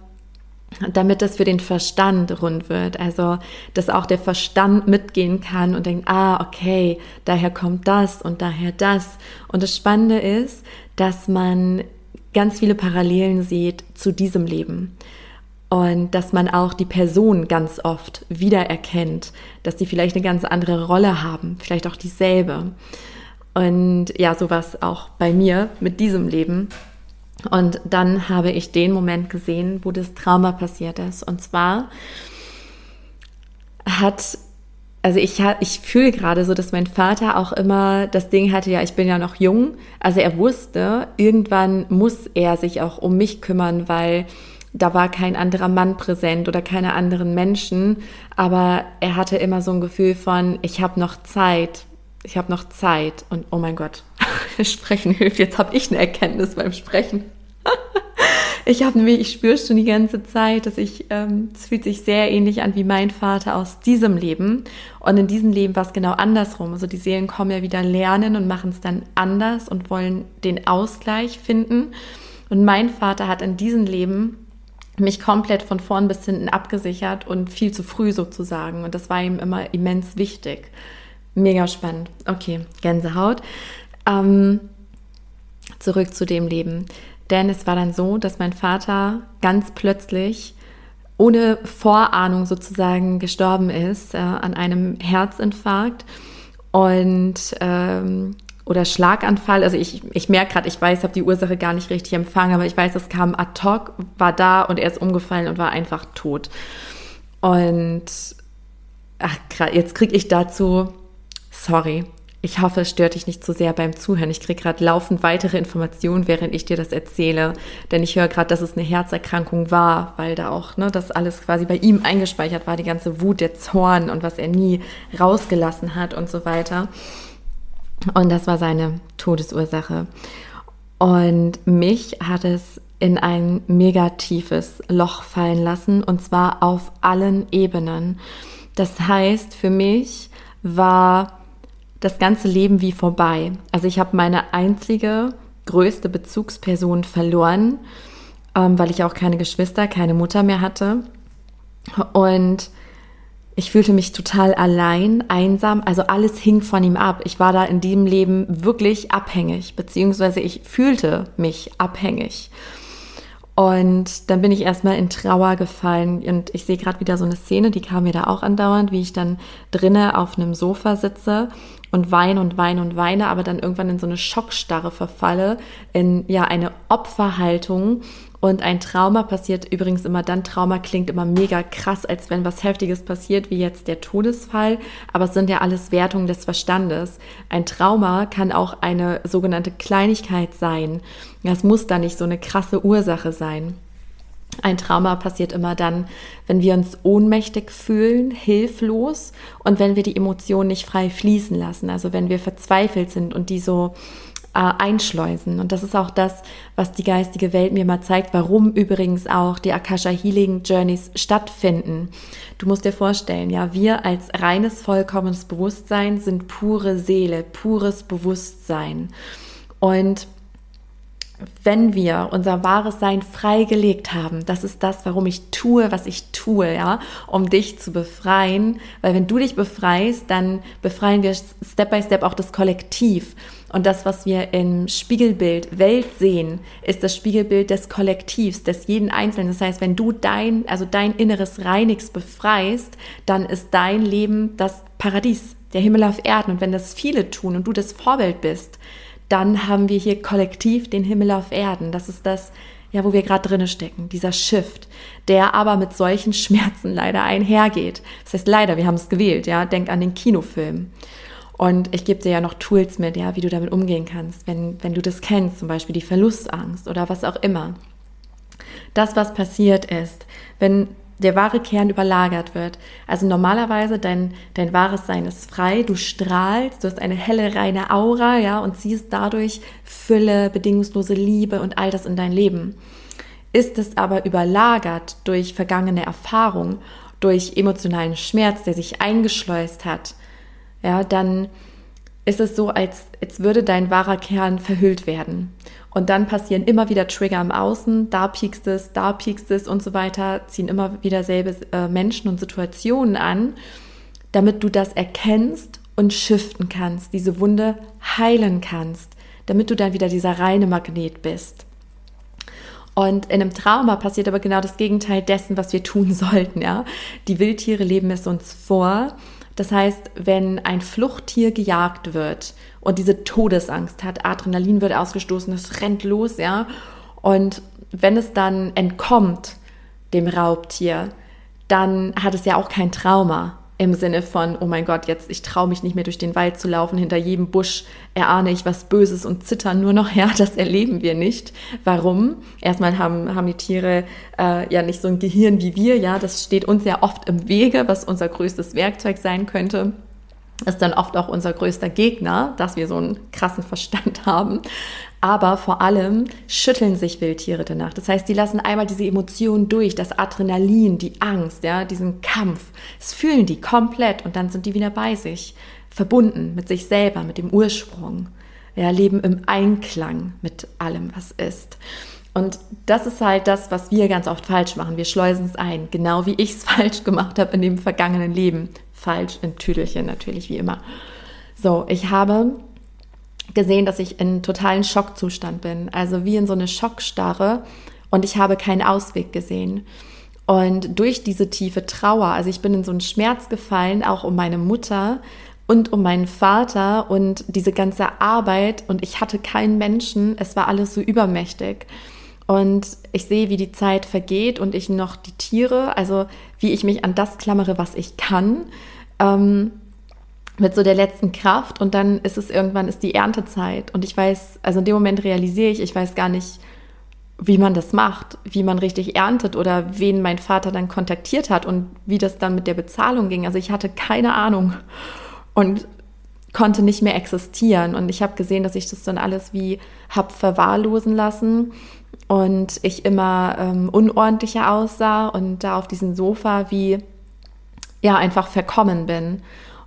damit das für den Verstand rund wird. Also, dass auch der Verstand mitgehen kann und denkt, ah, okay, daher kommt das und daher das. Und das Spannende ist, dass man ganz viele Parallelen sieht zu diesem Leben. Und dass man auch die Person ganz oft wiedererkennt, dass die vielleicht eine ganz andere Rolle haben, vielleicht auch dieselbe. Und ja, sowas auch bei mir mit diesem Leben. Und dann habe ich den Moment gesehen, wo das Trauma passiert ist. Und zwar hat, also ich, ich fühle gerade so, dass mein Vater auch immer das Ding hatte, ja, ich bin ja noch jung. Also er wusste, irgendwann muss er sich auch um mich kümmern, weil da war kein anderer Mann präsent oder keine anderen Menschen. Aber er hatte immer so ein Gefühl von, ich habe noch Zeit, ich habe noch Zeit. Und oh mein Gott, [laughs] Sprechen hilft. Jetzt habe ich eine Erkenntnis beim Sprechen. [laughs] Ich habe nämlich, ich spüre schon die ganze Zeit, dass ich, ähm, es fühlt sich sehr ähnlich an wie mein Vater aus diesem Leben. Und in diesem Leben war es genau andersrum. Also die Seelen kommen ja wieder lernen und machen es dann anders und wollen den Ausgleich finden. Und mein Vater hat in diesem Leben mich komplett von vorn bis hinten abgesichert und viel zu früh sozusagen. Und das war ihm immer immens wichtig. Mega spannend. Okay, Gänsehaut. Ähm, zurück zu dem Leben. Denn es war dann so, dass mein Vater ganz plötzlich ohne Vorahnung sozusagen gestorben ist äh, an einem Herzinfarkt und ähm, oder Schlaganfall. Also ich, ich merke gerade, ich weiß, habe die Ursache gar nicht richtig empfangen, aber ich weiß, es kam ad hoc, war da und er ist umgefallen und war einfach tot. Und ach, jetzt kriege ich dazu, sorry, ich hoffe, es stört dich nicht zu so sehr beim Zuhören. Ich kriege gerade laufend weitere Informationen, während ich dir das erzähle. Denn ich höre gerade, dass es eine Herzerkrankung war, weil da auch ne, das alles quasi bei ihm eingespeichert war, die ganze Wut, der Zorn und was er nie rausgelassen hat und so weiter. Und das war seine Todesursache. Und mich hat es in ein mega tiefes Loch fallen lassen und zwar auf allen Ebenen. Das heißt, für mich war das ganze Leben wie vorbei. Also ich habe meine einzige größte Bezugsperson verloren, ähm, weil ich auch keine Geschwister, keine Mutter mehr hatte. Und ich fühlte mich total allein, einsam, also alles hing von ihm ab. Ich war da in diesem Leben wirklich abhängig, beziehungsweise ich fühlte mich abhängig. Und dann bin ich erstmal in Trauer gefallen und ich sehe gerade wieder so eine Szene, die kam mir da auch andauernd, wie ich dann drinne auf einem Sofa sitze und weine und weine und weine, aber dann irgendwann in so eine Schockstarre verfalle, in ja eine Opferhaltung und ein Trauma passiert übrigens immer dann, Trauma klingt immer mega krass, als wenn was Heftiges passiert, wie jetzt der Todesfall. Aber es sind ja alles Wertungen des Verstandes. Ein Trauma kann auch eine sogenannte Kleinigkeit sein. Es muss da nicht so eine krasse Ursache sein. Ein Trauma passiert immer dann, wenn wir uns ohnmächtig fühlen, hilflos und wenn wir die Emotionen nicht frei fließen lassen. Also wenn wir verzweifelt sind und die so äh, einschleusen. Und das ist auch das, was die geistige Welt mir mal zeigt, warum übrigens auch die Akasha Healing Journeys stattfinden. Du musst dir vorstellen, ja, wir als reines, vollkommenes Bewusstsein sind pure Seele, pures Bewusstsein. Und wenn wir unser wahres Sein freigelegt haben, das ist das, warum ich tue, was ich tue, ja, um dich zu befreien, weil wenn du dich befreist, dann befreien wir Step by Step auch das Kollektiv. Und das, was wir im Spiegelbild Welt sehen, ist das Spiegelbild des Kollektivs, des jeden Einzelnen. Das heißt, wenn du dein, also dein Inneres reinigst, befreist, dann ist dein Leben das Paradies, der Himmel auf Erden. Und wenn das viele tun und du das Vorbild bist, dann haben wir hier kollektiv den Himmel auf Erden. Das ist das, ja, wo wir gerade drinne stecken, dieser Shift, der aber mit solchen Schmerzen leider einhergeht. Das heißt leider, wir haben es gewählt, ja. Denk an den Kinofilm. Und ich gebe dir ja noch Tools mit, ja, wie du damit umgehen kannst, wenn, wenn du das kennst, zum Beispiel die Verlustangst oder was auch immer. Das, was passiert ist, wenn der wahre Kern überlagert wird. Also normalerweise dein, dein wahres Sein ist frei, du strahlst, du hast eine helle, reine Aura, ja, und ziehst dadurch Fülle, bedingungslose Liebe und all das in dein Leben. Ist es aber überlagert durch vergangene Erfahrung, durch emotionalen Schmerz, der sich eingeschleust hat, ja, dann ist es so, als, als würde dein wahrer Kern verhüllt werden. Und dann passieren immer wieder Trigger im Außen, da piekst es, da piekst es und so weiter, ziehen immer wieder selbe äh, Menschen und Situationen an, damit du das erkennst und shiften kannst, diese Wunde heilen kannst, damit du dann wieder dieser reine Magnet bist. Und in einem Trauma passiert aber genau das Gegenteil dessen, was wir tun [laughs] sollten, ja. Die Wildtiere leben es uns vor. Das heißt, wenn ein Fluchttier gejagt wird und diese Todesangst hat. Adrenalin wird ausgestoßen, es rennt los, ja. Und wenn es dann entkommt dem Raubtier, dann hat es ja auch kein Trauma im Sinne von, oh mein Gott, jetzt ich traue mich nicht mehr durch den Wald zu laufen, hinter jedem Busch erahne ich was Böses und zittern nur noch, [laughs] ja, das erleben wir nicht. Warum? Erstmal haben, haben die Tiere äh, ja nicht so ein Gehirn wie wir, ja, das steht uns ja oft im Wege, was unser größtes Werkzeug sein könnte. Ist dann oft auch unser größter Gegner, dass wir so einen krassen Verstand [laughs] haben. Aber vor allem schütteln sich Wildtiere danach. Das heißt, die lassen einmal diese Emotionen durch, das Adrenalin, die Angst, ja, diesen Kampf. Das fühlen die komplett und dann sind die wieder bei sich, verbunden mit sich selber, mit dem Ursprung. Ja, leben im Einklang mit allem, was ist. Und das ist halt das, was wir ganz oft falsch machen. Wir schleusen es ein, genau wie ich es [laughs] falsch gemacht habe in dem vergangenen Leben. Falsch in Tüdelchen natürlich, wie immer. So, ich habe gesehen, dass ich in totalen Schockzustand bin, also wie in so eine Schockstarre und ich habe keinen Ausweg gesehen. Und durch diese tiefe Trauer, also ich bin in so einen Schmerz gefallen, auch um meine Mutter und um meinen Vater und diese ganze Arbeit und ich hatte keinen Menschen, es war alles so übermächtig. Und ich sehe, wie die Zeit vergeht und ich noch die Tiere, also wie ich mich an das klammere, was ich kann. Ähm, mit so der letzten Kraft und dann ist es irgendwann ist die Erntezeit und ich weiß, also in dem Moment realisiere ich, ich weiß gar nicht, wie man das macht, wie man richtig erntet oder wen mein Vater dann kontaktiert hat und wie das dann mit der Bezahlung ging. Also ich hatte keine Ahnung und konnte nicht mehr existieren und ich habe gesehen, dass ich das dann alles wie hab verwahrlosen lassen und ich immer ähm, unordentlicher aussah und da auf diesem Sofa wie ja einfach verkommen bin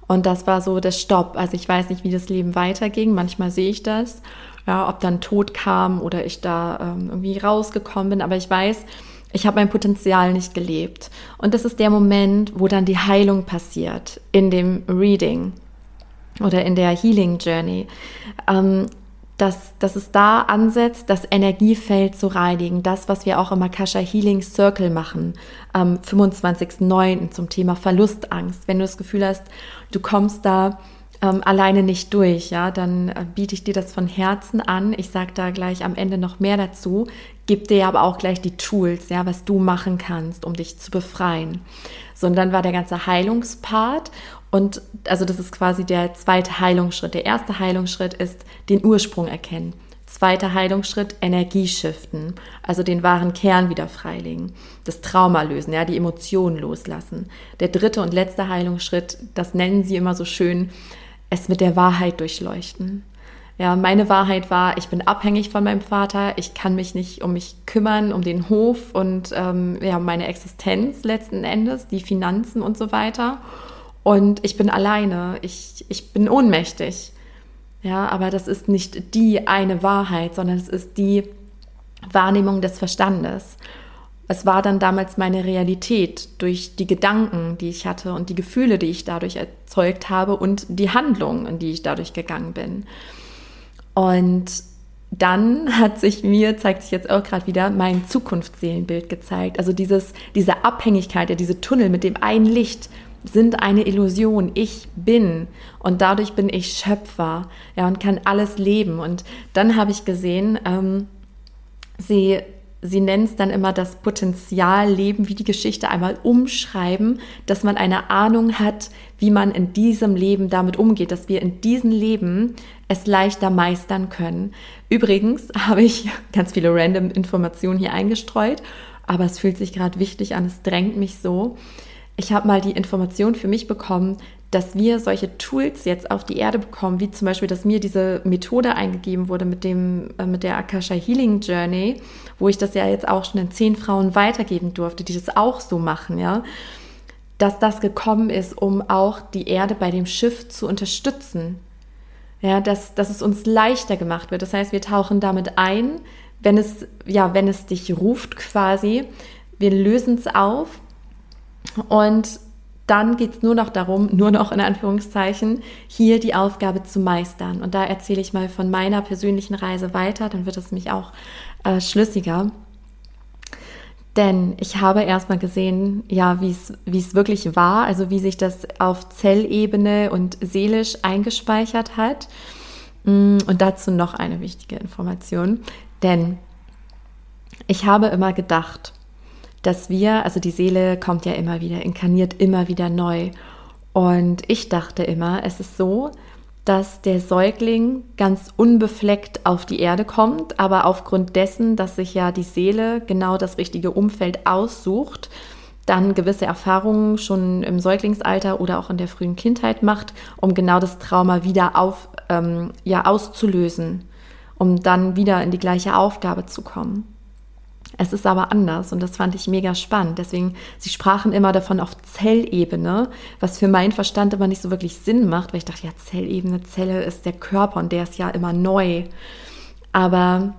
und das war so der Stopp. Also ich weiß nicht, wie das Leben weiterging. Manchmal sehe ich das, ja, ob dann Tod kam oder ich da ähm, irgendwie rausgekommen bin. Aber ich weiß, ich habe mein Potenzial nicht gelebt. Und das ist der Moment, wo dann die Heilung passiert in dem Reading oder in der Healing Journey. Ähm, dass, dass es da ansetzt, das Energiefeld zu reinigen. Das, was wir auch im Akasha Healing Circle machen, am 25.09. zum Thema Verlustangst. Wenn du das Gefühl hast, du kommst da ähm, alleine nicht durch, ja, dann äh, biete ich dir das von Herzen an. Ich sage da gleich am Ende noch mehr dazu, gib dir aber auch gleich die Tools, ja, was du machen kannst, um dich zu befreien. So, und dann war der ganze Heilungspart und also das ist quasi der zweite Heilungsschritt. Der erste Heilungsschritt ist den Ursprung erkennen. Zweiter Heilungsschritt, Energie shiften, also den wahren Kern wieder freilegen, das Trauma lösen, ja, die Emotionen loslassen. Der dritte und letzte Heilungsschritt, das nennen sie immer so schön, es mit der Wahrheit durchleuchten. Ja, meine Wahrheit war, ich bin abhängig von meinem Vater, ich kann mich nicht um mich kümmern, um den Hof und ähm, ja, meine Existenz letzten Endes, die Finanzen und so weiter. Und ich bin alleine, ich, ich bin ohnmächtig. Ja, aber das ist nicht die eine Wahrheit, sondern es ist die Wahrnehmung des Verstandes. Es war dann damals meine Realität durch die Gedanken, die ich hatte und die Gefühle, die ich dadurch erzeugt habe und die Handlungen, in die ich dadurch gegangen bin. Und dann hat sich mir, zeigt sich jetzt auch gerade wieder, mein Zukunftsseelenbild gezeigt. Also dieses, diese Abhängigkeit, ja, diese Tunnel mit dem einen Licht sind eine Illusion. Ich bin und dadurch bin ich Schöpfer, ja, und kann alles leben. Und dann habe ich gesehen, ähm, sie sie nennt es dann immer das Potenzial leben, wie die Geschichte einmal umschreiben, dass man eine Ahnung hat, wie man in diesem Leben damit umgeht, dass wir in diesem Leben es leichter meistern können. Übrigens [laughs] habe ich ganz viele random Informationen hier eingestreut, aber es fühlt sich gerade wichtig an, es drängt mich so. Ich habe mal die Information für mich bekommen, dass wir solche Tools jetzt auf die Erde bekommen, wie zum Beispiel, dass mir diese Methode eingegeben wurde mit, dem, äh, mit der Akasha Healing Journey, wo ich das ja jetzt auch schon in zehn Frauen weitergeben durfte, die das auch so machen, ja, dass das gekommen ist, um auch die Erde bei dem Schiff zu unterstützen. Ja, dass, dass es uns leichter gemacht wird. Das heißt, wir tauchen damit ein, wenn es, ja, wenn es dich ruft quasi. Wir lösen es auf und dann geht es nur noch darum, nur noch in Anführungszeichen, hier die Aufgabe zu meistern. Und da erzähle ich mal von meiner persönlichen Reise weiter, dann wird es mich auch äh, schlüssiger. Denn ich habe erstmal gesehen, ja, wie es wirklich war, also wie sich das auf Zellebene und seelisch eingespeichert hat. Mm, und dazu noch eine wichtige Information. Denn ich habe immer gedacht, dass wir, also die Seele kommt ja immer wieder, inkarniert immer wieder neu. Und ich dachte immer, es ist so, dass der Säugling ganz unbefleckt auf die Erde kommt, aber aufgrund dessen, dass sich ja die Seele genau das richtige Umfeld aussucht, dann gewisse Erfahrungen schon im Säuglingsalter oder auch in der frühen Kindheit macht, um genau das Trauma wieder auf, ähm, ja, auszulösen, um dann wieder in die gleiche Aufgabe zu kommen. Es ist aber anders und das fand ich mega spannend. Deswegen, sie sprachen immer davon auf Zellebene, was für meinen Verstand immer nicht so wirklich Sinn macht, weil ich dachte, ja, Zellebene, Zelle ist der Körper und der ist ja immer neu. Aber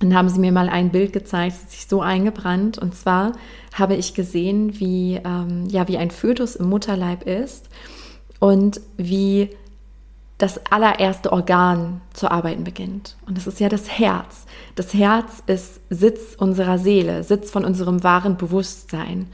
dann haben sie mir mal ein Bild gezeigt, das sich so eingebrannt. Und zwar habe ich gesehen, wie, ähm, ja, wie ein Fötus im Mutterleib ist und wie das allererste Organ zu arbeiten beginnt. Und das ist ja das Herz. Das Herz ist Sitz unserer Seele, Sitz von unserem wahren Bewusstsein.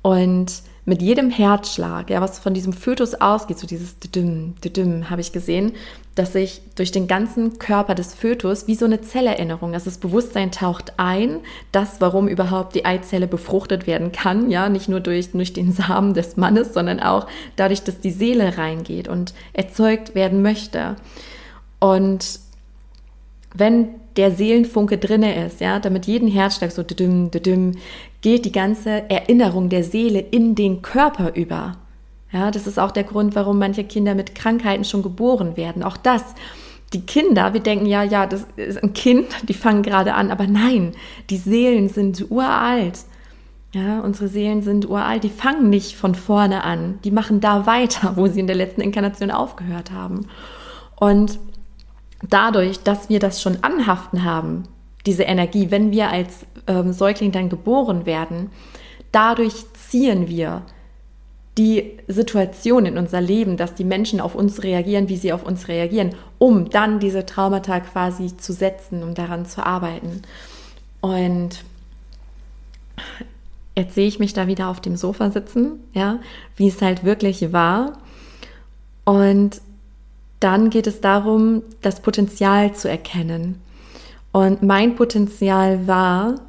Und mit jedem Herzschlag, ja, was von diesem Fötus ausgeht, so dieses Düdüm, Düdüm, habe ich gesehen, dass sich durch den ganzen Körper des Fötus wie so eine Zellerinnerung, also das Bewusstsein taucht ein, das, warum überhaupt die Eizelle befruchtet werden kann, ja, nicht nur durch, durch den Samen des Mannes, sondern auch dadurch, dass die Seele reingeht und erzeugt werden möchte. Und wenn der Seelenfunke drinne ist, ja, damit jeden Herzschlag so düdüm, düdüm, geht die ganze Erinnerung der Seele in den Körper über. Ja, das ist auch der Grund, warum manche Kinder mit Krankheiten schon geboren werden. Auch das, die Kinder, wir denken ja, ja, das ist ein Kind, [laughs] die fangen gerade an, aber nein, die Seelen sind uralt. Ja, unsere Seelen sind uralt, die fangen nicht von vorne an, die machen da weiter, wo sie in der letzten Inkarnation aufgehört haben. Und dadurch, dass wir das schon anhaften haben, diese Energie, wenn wir als ähm, Säugling dann geboren werden, dadurch ziehen wir die Situation in unser Leben, dass die Menschen auf uns reagieren, wie sie auf uns reagieren, um dann diese Traumata quasi zu setzen, um daran zu arbeiten. Und jetzt sehe ich mich da wieder auf dem Sofa sitzen, ja, wie es halt wirklich war. Und dann geht es darum, das Potenzial zu erkennen. Und mein Potenzial war,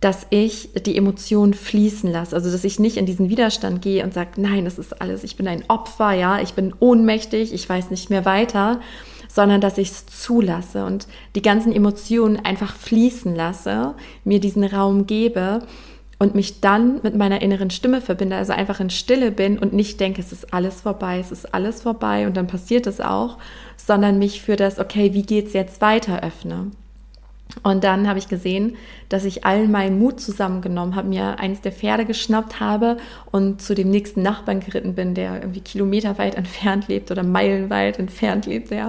dass ich die Emotionen fließen lasse. Also, dass ich nicht in diesen Widerstand gehe und sage, nein, das ist alles, ich bin ein Opfer, ja, ich bin ohnmächtig, ich weiß nicht mehr weiter, sondern dass ich es zulasse und die ganzen Emotionen einfach fließen lasse, mir diesen Raum gebe und mich dann mit meiner inneren Stimme verbinde, also einfach in Stille bin und nicht denke, es ist alles vorbei, es ist alles vorbei und dann passiert es auch, sondern mich für das, okay, wie geht's jetzt weiter öffne. Und dann habe ich gesehen, dass ich allen meinen Mut zusammengenommen habe, mir eins der Pferde geschnappt habe und zu dem nächsten Nachbarn geritten bin, der irgendwie kilometerweit entfernt lebt oder meilenweit entfernt lebt, ja.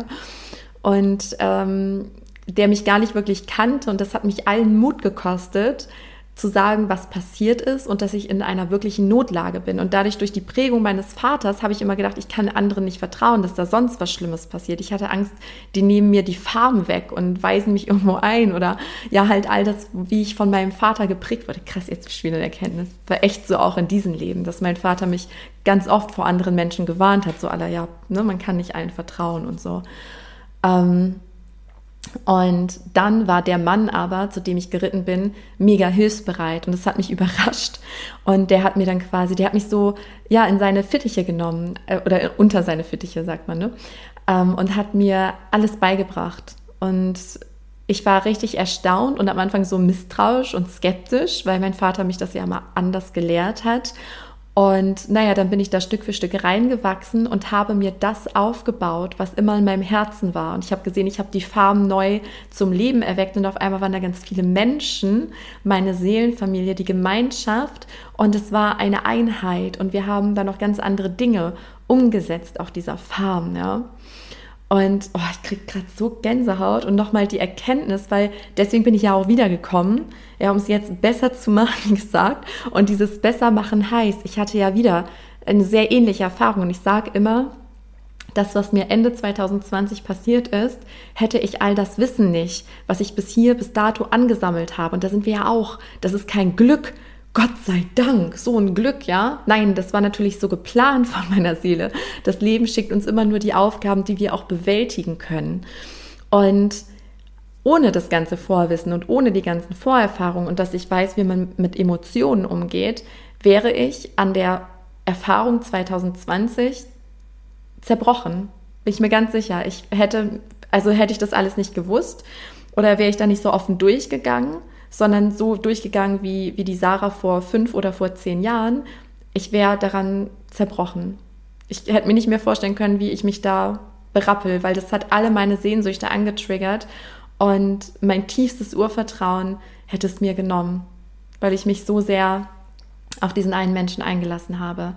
Und ähm, der mich gar nicht wirklich kannte und das hat mich allen Mut gekostet, zu sagen, was passiert ist und dass ich in einer wirklichen Notlage bin. Und dadurch, durch die Prägung meines Vaters, habe ich immer gedacht, ich kann anderen nicht vertrauen, dass da sonst was Schlimmes passiert. Ich hatte Angst, die nehmen mir die Farben weg und weisen mich [laughs] irgendwo ein oder ja, halt all das, wie ich von meinem Vater geprägt wurde. Krass, jetzt wieder eine Erkenntnis. War echt so auch in diesem Leben, dass mein Vater mich ganz oft vor anderen Menschen gewarnt hat, so aller, ja, ne, man kann nicht allen vertrauen und so. Ähm, und dann war der Mann aber, zu dem ich geritten bin, mega hilfsbereit und das hat mich [laughs] überrascht. Und der hat mir dann quasi, der hat mich so, ja, in seine Fittiche genommen äh, oder unter seine Fittiche, sagt man, ne? Ähm, und hat mir alles beigebracht. Und ich war richtig erstaunt und am Anfang so misstrauisch und skeptisch, weil mein Vater mich das ja mal anders gelehrt hat. Und naja, dann bin ich da Stück für Stück reingewachsen und habe mir das aufgebaut, was immer in meinem Herzen war. Und ich habe gesehen, ich habe die Farben neu zum Leben erweckt und auf einmal waren da ganz viele Menschen, meine Seelenfamilie, die Gemeinschaft und es war eine Einheit und wir haben da noch ganz andere Dinge umgesetzt auf dieser Farm, ja. Und oh, ich kriege gerade so Gänsehaut und nochmal die Erkenntnis, weil deswegen bin ich ja auch wiedergekommen, ja, um es jetzt besser zu machen, [laughs] wie gesagt. Und dieses besser machen heißt, ich hatte ja wieder eine sehr ähnliche Erfahrung. Und ich sage immer, das, was mir Ende 2020 passiert ist, hätte ich all das Wissen nicht, was ich bis hier, bis dato angesammelt habe. Und da sind wir ja auch. Das ist kein Glück, Gott sei Dank, so ein Glück, ja? Nein, das war natürlich so geplant von meiner Seele. Das Leben schickt uns immer nur die Aufgaben, die wir auch bewältigen können. Und ohne das ganze Vorwissen und ohne die ganzen Vorerfahrungen und dass ich weiß, wie man mit Emotionen umgeht, wäre ich an der Erfahrung 2020 zerbrochen. Bin ich mir ganz sicher. Ich hätte, also hätte ich das alles nicht gewusst oder wäre ich da nicht so offen durchgegangen, sondern so durchgegangen wie, wie die Sarah vor fünf oder vor zehn Jahren, ich wäre daran zerbrochen. Ich hätte mir nicht mehr vorstellen können, wie ich mich da berappel, weil das hat alle meine Sehnsüchte angetriggert und mein tiefstes Urvertrauen hätte es mir genommen, weil ich mich so sehr auf diesen einen Menschen eingelassen habe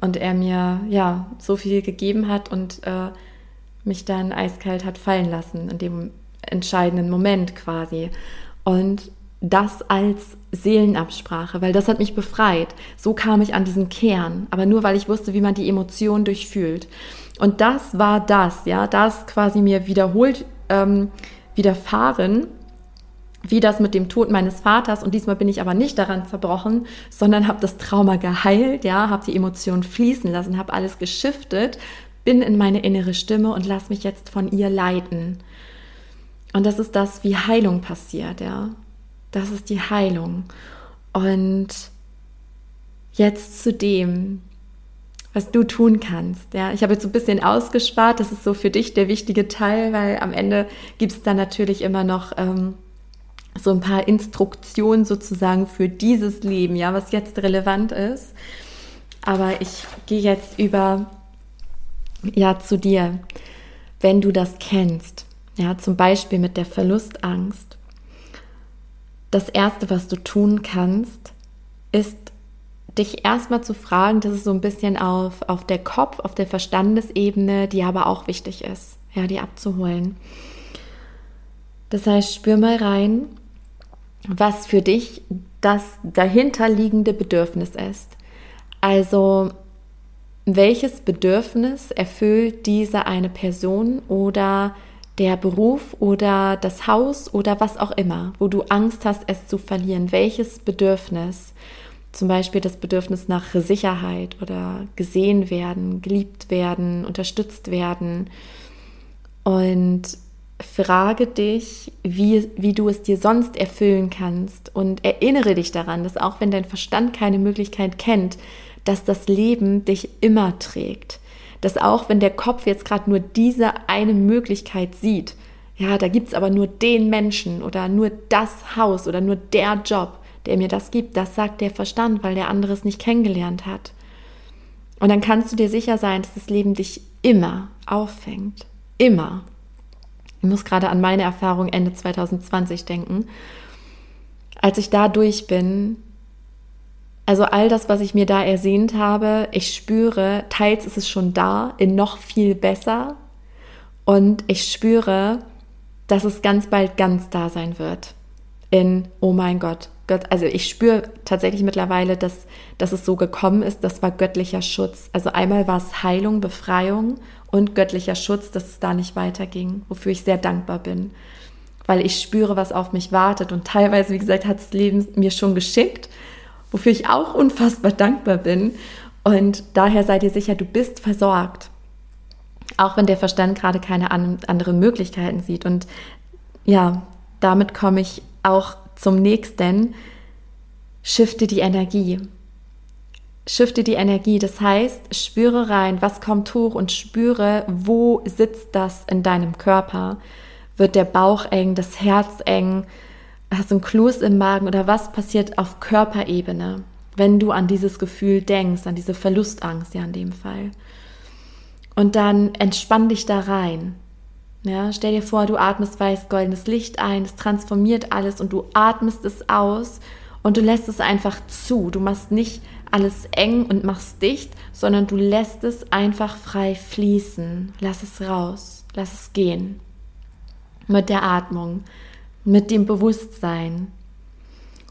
und er mir ja so viel gegeben hat und äh, mich dann eiskalt hat fallen lassen in dem entscheidenden Moment quasi. Und das als Seelenabsprache, weil das hat mich befreit. So kam ich an diesen Kern, aber nur weil ich wusste, wie man die Emotionen durchfühlt. Und das war das, ja, das quasi mir wiederholt ähm, widerfahren, wie das mit dem Tod meines Vaters. Und diesmal bin ich aber nicht daran zerbrochen, sondern habe das Trauma geheilt, ja, habe die Emotionen fließen lassen, habe alles geschiftet, bin in meine innere Stimme und lass mich jetzt von ihr leiten. Und das ist das, wie Heilung passiert, ja. Das ist die Heilung. Und jetzt zu dem, was du tun kannst. Ja, ich habe jetzt so ein bisschen ausgespart. Das ist so für dich der wichtige Teil, weil am Ende gibt es dann natürlich immer noch ähm, so ein paar Instruktionen sozusagen für dieses Leben, ja, was jetzt relevant ist. Aber ich gehe jetzt über ja zu dir, wenn du das kennst. Ja, zum Beispiel mit der Verlustangst das Erste, was du tun kannst, ist dich erstmal zu fragen, das ist so ein bisschen auf, auf der Kopf, auf der Verstandesebene, die aber auch wichtig ist, ja, die abzuholen. Das heißt, spür mal rein, was für dich das dahinterliegende Bedürfnis ist. Also, welches Bedürfnis erfüllt diese eine Person oder der Beruf oder das Haus oder was auch immer, wo du Angst hast, es zu verlieren. Welches Bedürfnis? Zum Beispiel das Bedürfnis nach Sicherheit oder gesehen werden, geliebt werden, unterstützt werden. Und frage dich, wie, wie du es dir sonst erfüllen kannst und erinnere dich daran, dass auch wenn dein Verstand keine Möglichkeit kennt, dass das Leben dich immer trägt dass auch wenn der Kopf jetzt gerade nur diese eine Möglichkeit sieht, ja, da gibt es aber nur den Menschen oder nur das Haus oder nur der Job, der mir das gibt, das sagt der Verstand, weil der andere es nicht kennengelernt hat. Und dann kannst du dir sicher sein, dass das Leben dich immer auffängt. Immer. Ich muss gerade an meine Erfahrung Ende 2020 denken. Als ich da durch bin, also all das, was ich mir da ersehnt habe, ich spüre, teils ist es schon da, in noch viel besser. Und ich spüre, dass es ganz bald ganz da sein wird. In, oh mein Gott, Gott, also ich spüre tatsächlich mittlerweile, dass, dass es so gekommen ist, das war göttlicher Schutz. Also einmal war es Heilung, Befreiung und göttlicher Schutz, dass es da nicht weiterging, wofür ich sehr dankbar bin. Weil ich spüre, was auf mich wartet. Und teilweise, wie gesagt, hat das Leben mir schon geschickt wofür ich auch unfassbar dankbar bin. Und daher seid ihr sicher, du bist versorgt. Auch wenn der Verstand gerade keine anderen Möglichkeiten sieht. Und ja, damit komme ich auch zum nächsten. Shifte die Energie. Shifte die Energie. Das heißt, spüre rein, was kommt hoch und spüre, wo sitzt das in deinem Körper. Wird der Bauch eng, das Herz eng? Hast du ein Kloß im Magen oder was passiert auf Körperebene, wenn du an dieses Gefühl denkst, an diese Verlustangst ja in dem Fall. Und dann entspann dich da rein. Ja, stell dir vor, du atmest weiß goldenes Licht ein, es transformiert alles und du atmest es aus und du lässt es einfach zu. Du machst nicht alles eng und machst dicht, sondern du lässt es einfach frei fließen. Lass es raus, lass es gehen. Mit der Atmung mit dem Bewusstsein.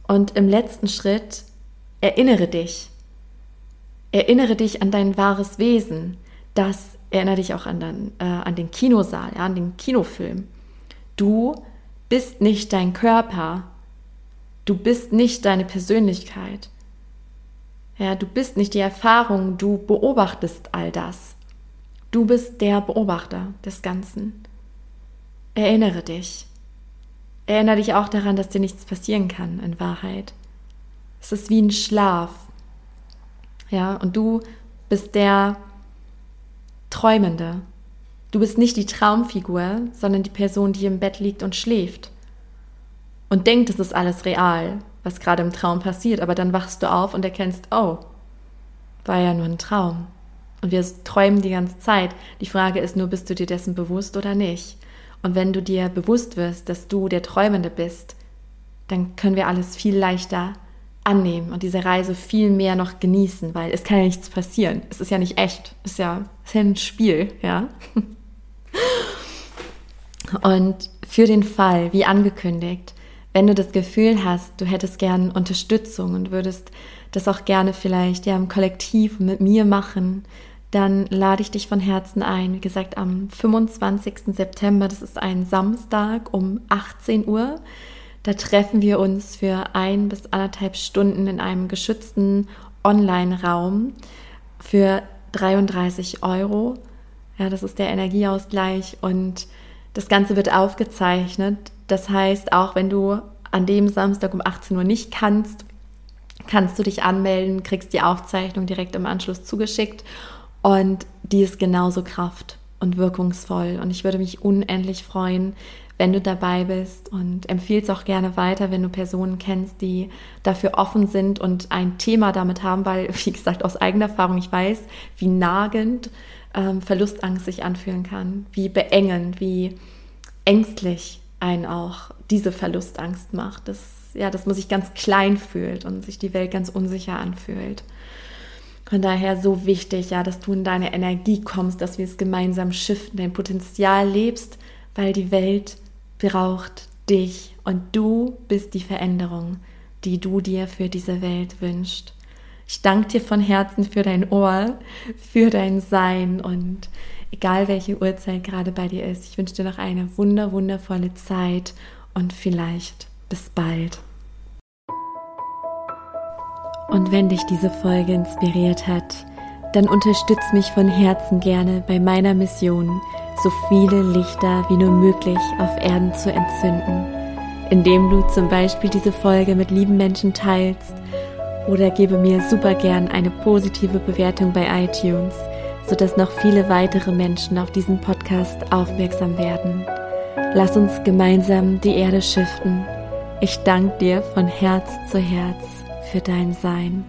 Und im letzten Schritt erinnere dich. Erinnere dich an dein wahres Wesen. Das erinnere dich auch an den, äh, an den Kinosaal, ja, an den Kinofilm. Du bist nicht dein Körper. Du bist nicht deine Persönlichkeit. Ja, du bist nicht die Erfahrung, du beobachtest all das. Du bist der Beobachter des Ganzen. Erinnere dich. Erinnere dich auch daran, dass dir nichts passieren kann in Wahrheit. Es ist wie ein Schlaf. Ja, und du bist der Träumende. Du bist nicht die Traumfigur, sondern die Person, die im Bett liegt und schläft. und denkt, es ist alles real, was gerade im Traum passiert, aber dann wachst du auf und erkennst, oh, war ja nur ein Traum. Und wir träumen die ganze Zeit. Die Frage ist nur, bist du dir dessen bewusst oder nicht? Und wenn du dir bewusst wirst, dass du der Träumende bist, dann können wir alles viel leichter annehmen und diese Reise viel mehr noch genießen, weil es kann ja nichts passieren. Es ist ja nicht echt. Es ist ja, es ist ja ein Spiel, ja. [laughs] Und für den Fall, wie angekündigt, wenn du das Gefühl hast, du hättest gern Unterstützung und würdest das auch gerne vielleicht ja im Kollektiv mit mir machen, dann lade ich dich von Herzen ein. Wie gesagt, am 25. September, das ist ein Samstag um 18 Uhr. Da treffen wir uns für ein bis anderthalb Stunden in einem geschützten Online-Raum für 33 Euro. Ja, das ist der Energieausgleich und das Ganze wird aufgezeichnet. Das heißt, auch wenn du an dem Samstag um 18 Uhr nicht kannst, kannst du dich anmelden, kriegst die Aufzeichnung direkt im Anschluss zugeschickt und die ist genauso kraft und wirkungsvoll. Und ich würde mich unendlich freuen, wenn du dabei bist und empfiehlst auch gerne weiter, wenn du Personen kennst, die dafür offen sind und ein Thema damit haben, weil, [laughs] wie gesagt, aus eigener Erfahrung, ich weiß, wie nagend ähm, Verlustangst sich anfühlen kann, wie beengend, wie ängstlich einen auch diese Verlustangst macht. Das, ja, dass man sich ganz klein fühlt und sich die Welt ganz unsicher anfühlt. Von daher so wichtig, ja, dass du in deine Energie kommst, dass wir es gemeinsam shiften, dein Potenzial lebst, weil die Welt braucht dich und du bist die Veränderung, die du dir für diese Welt wünschst. Ich danke dir von Herzen für dein Ohr, für dein Sein und egal welche Uhrzeit gerade bei dir ist, ich wünsche dir noch eine wunder, wundervolle Zeit und vielleicht bis bald. Und wenn dich diese Folge inspiriert hat, dann unterstütz mich von Herzen gerne bei meiner Mission, so viele Lichter wie nur möglich auf Erden zu entzünden, indem du zum Beispiel diese Folge mit lieben Menschen teilst oder gebe mir super gern eine positive Bewertung bei iTunes, sodass noch viele weitere Menschen auf diesen Podcast aufmerksam werden. Lass uns gemeinsam die Erde schiften. Ich danke dir von Herz zu Herz für dein Sein.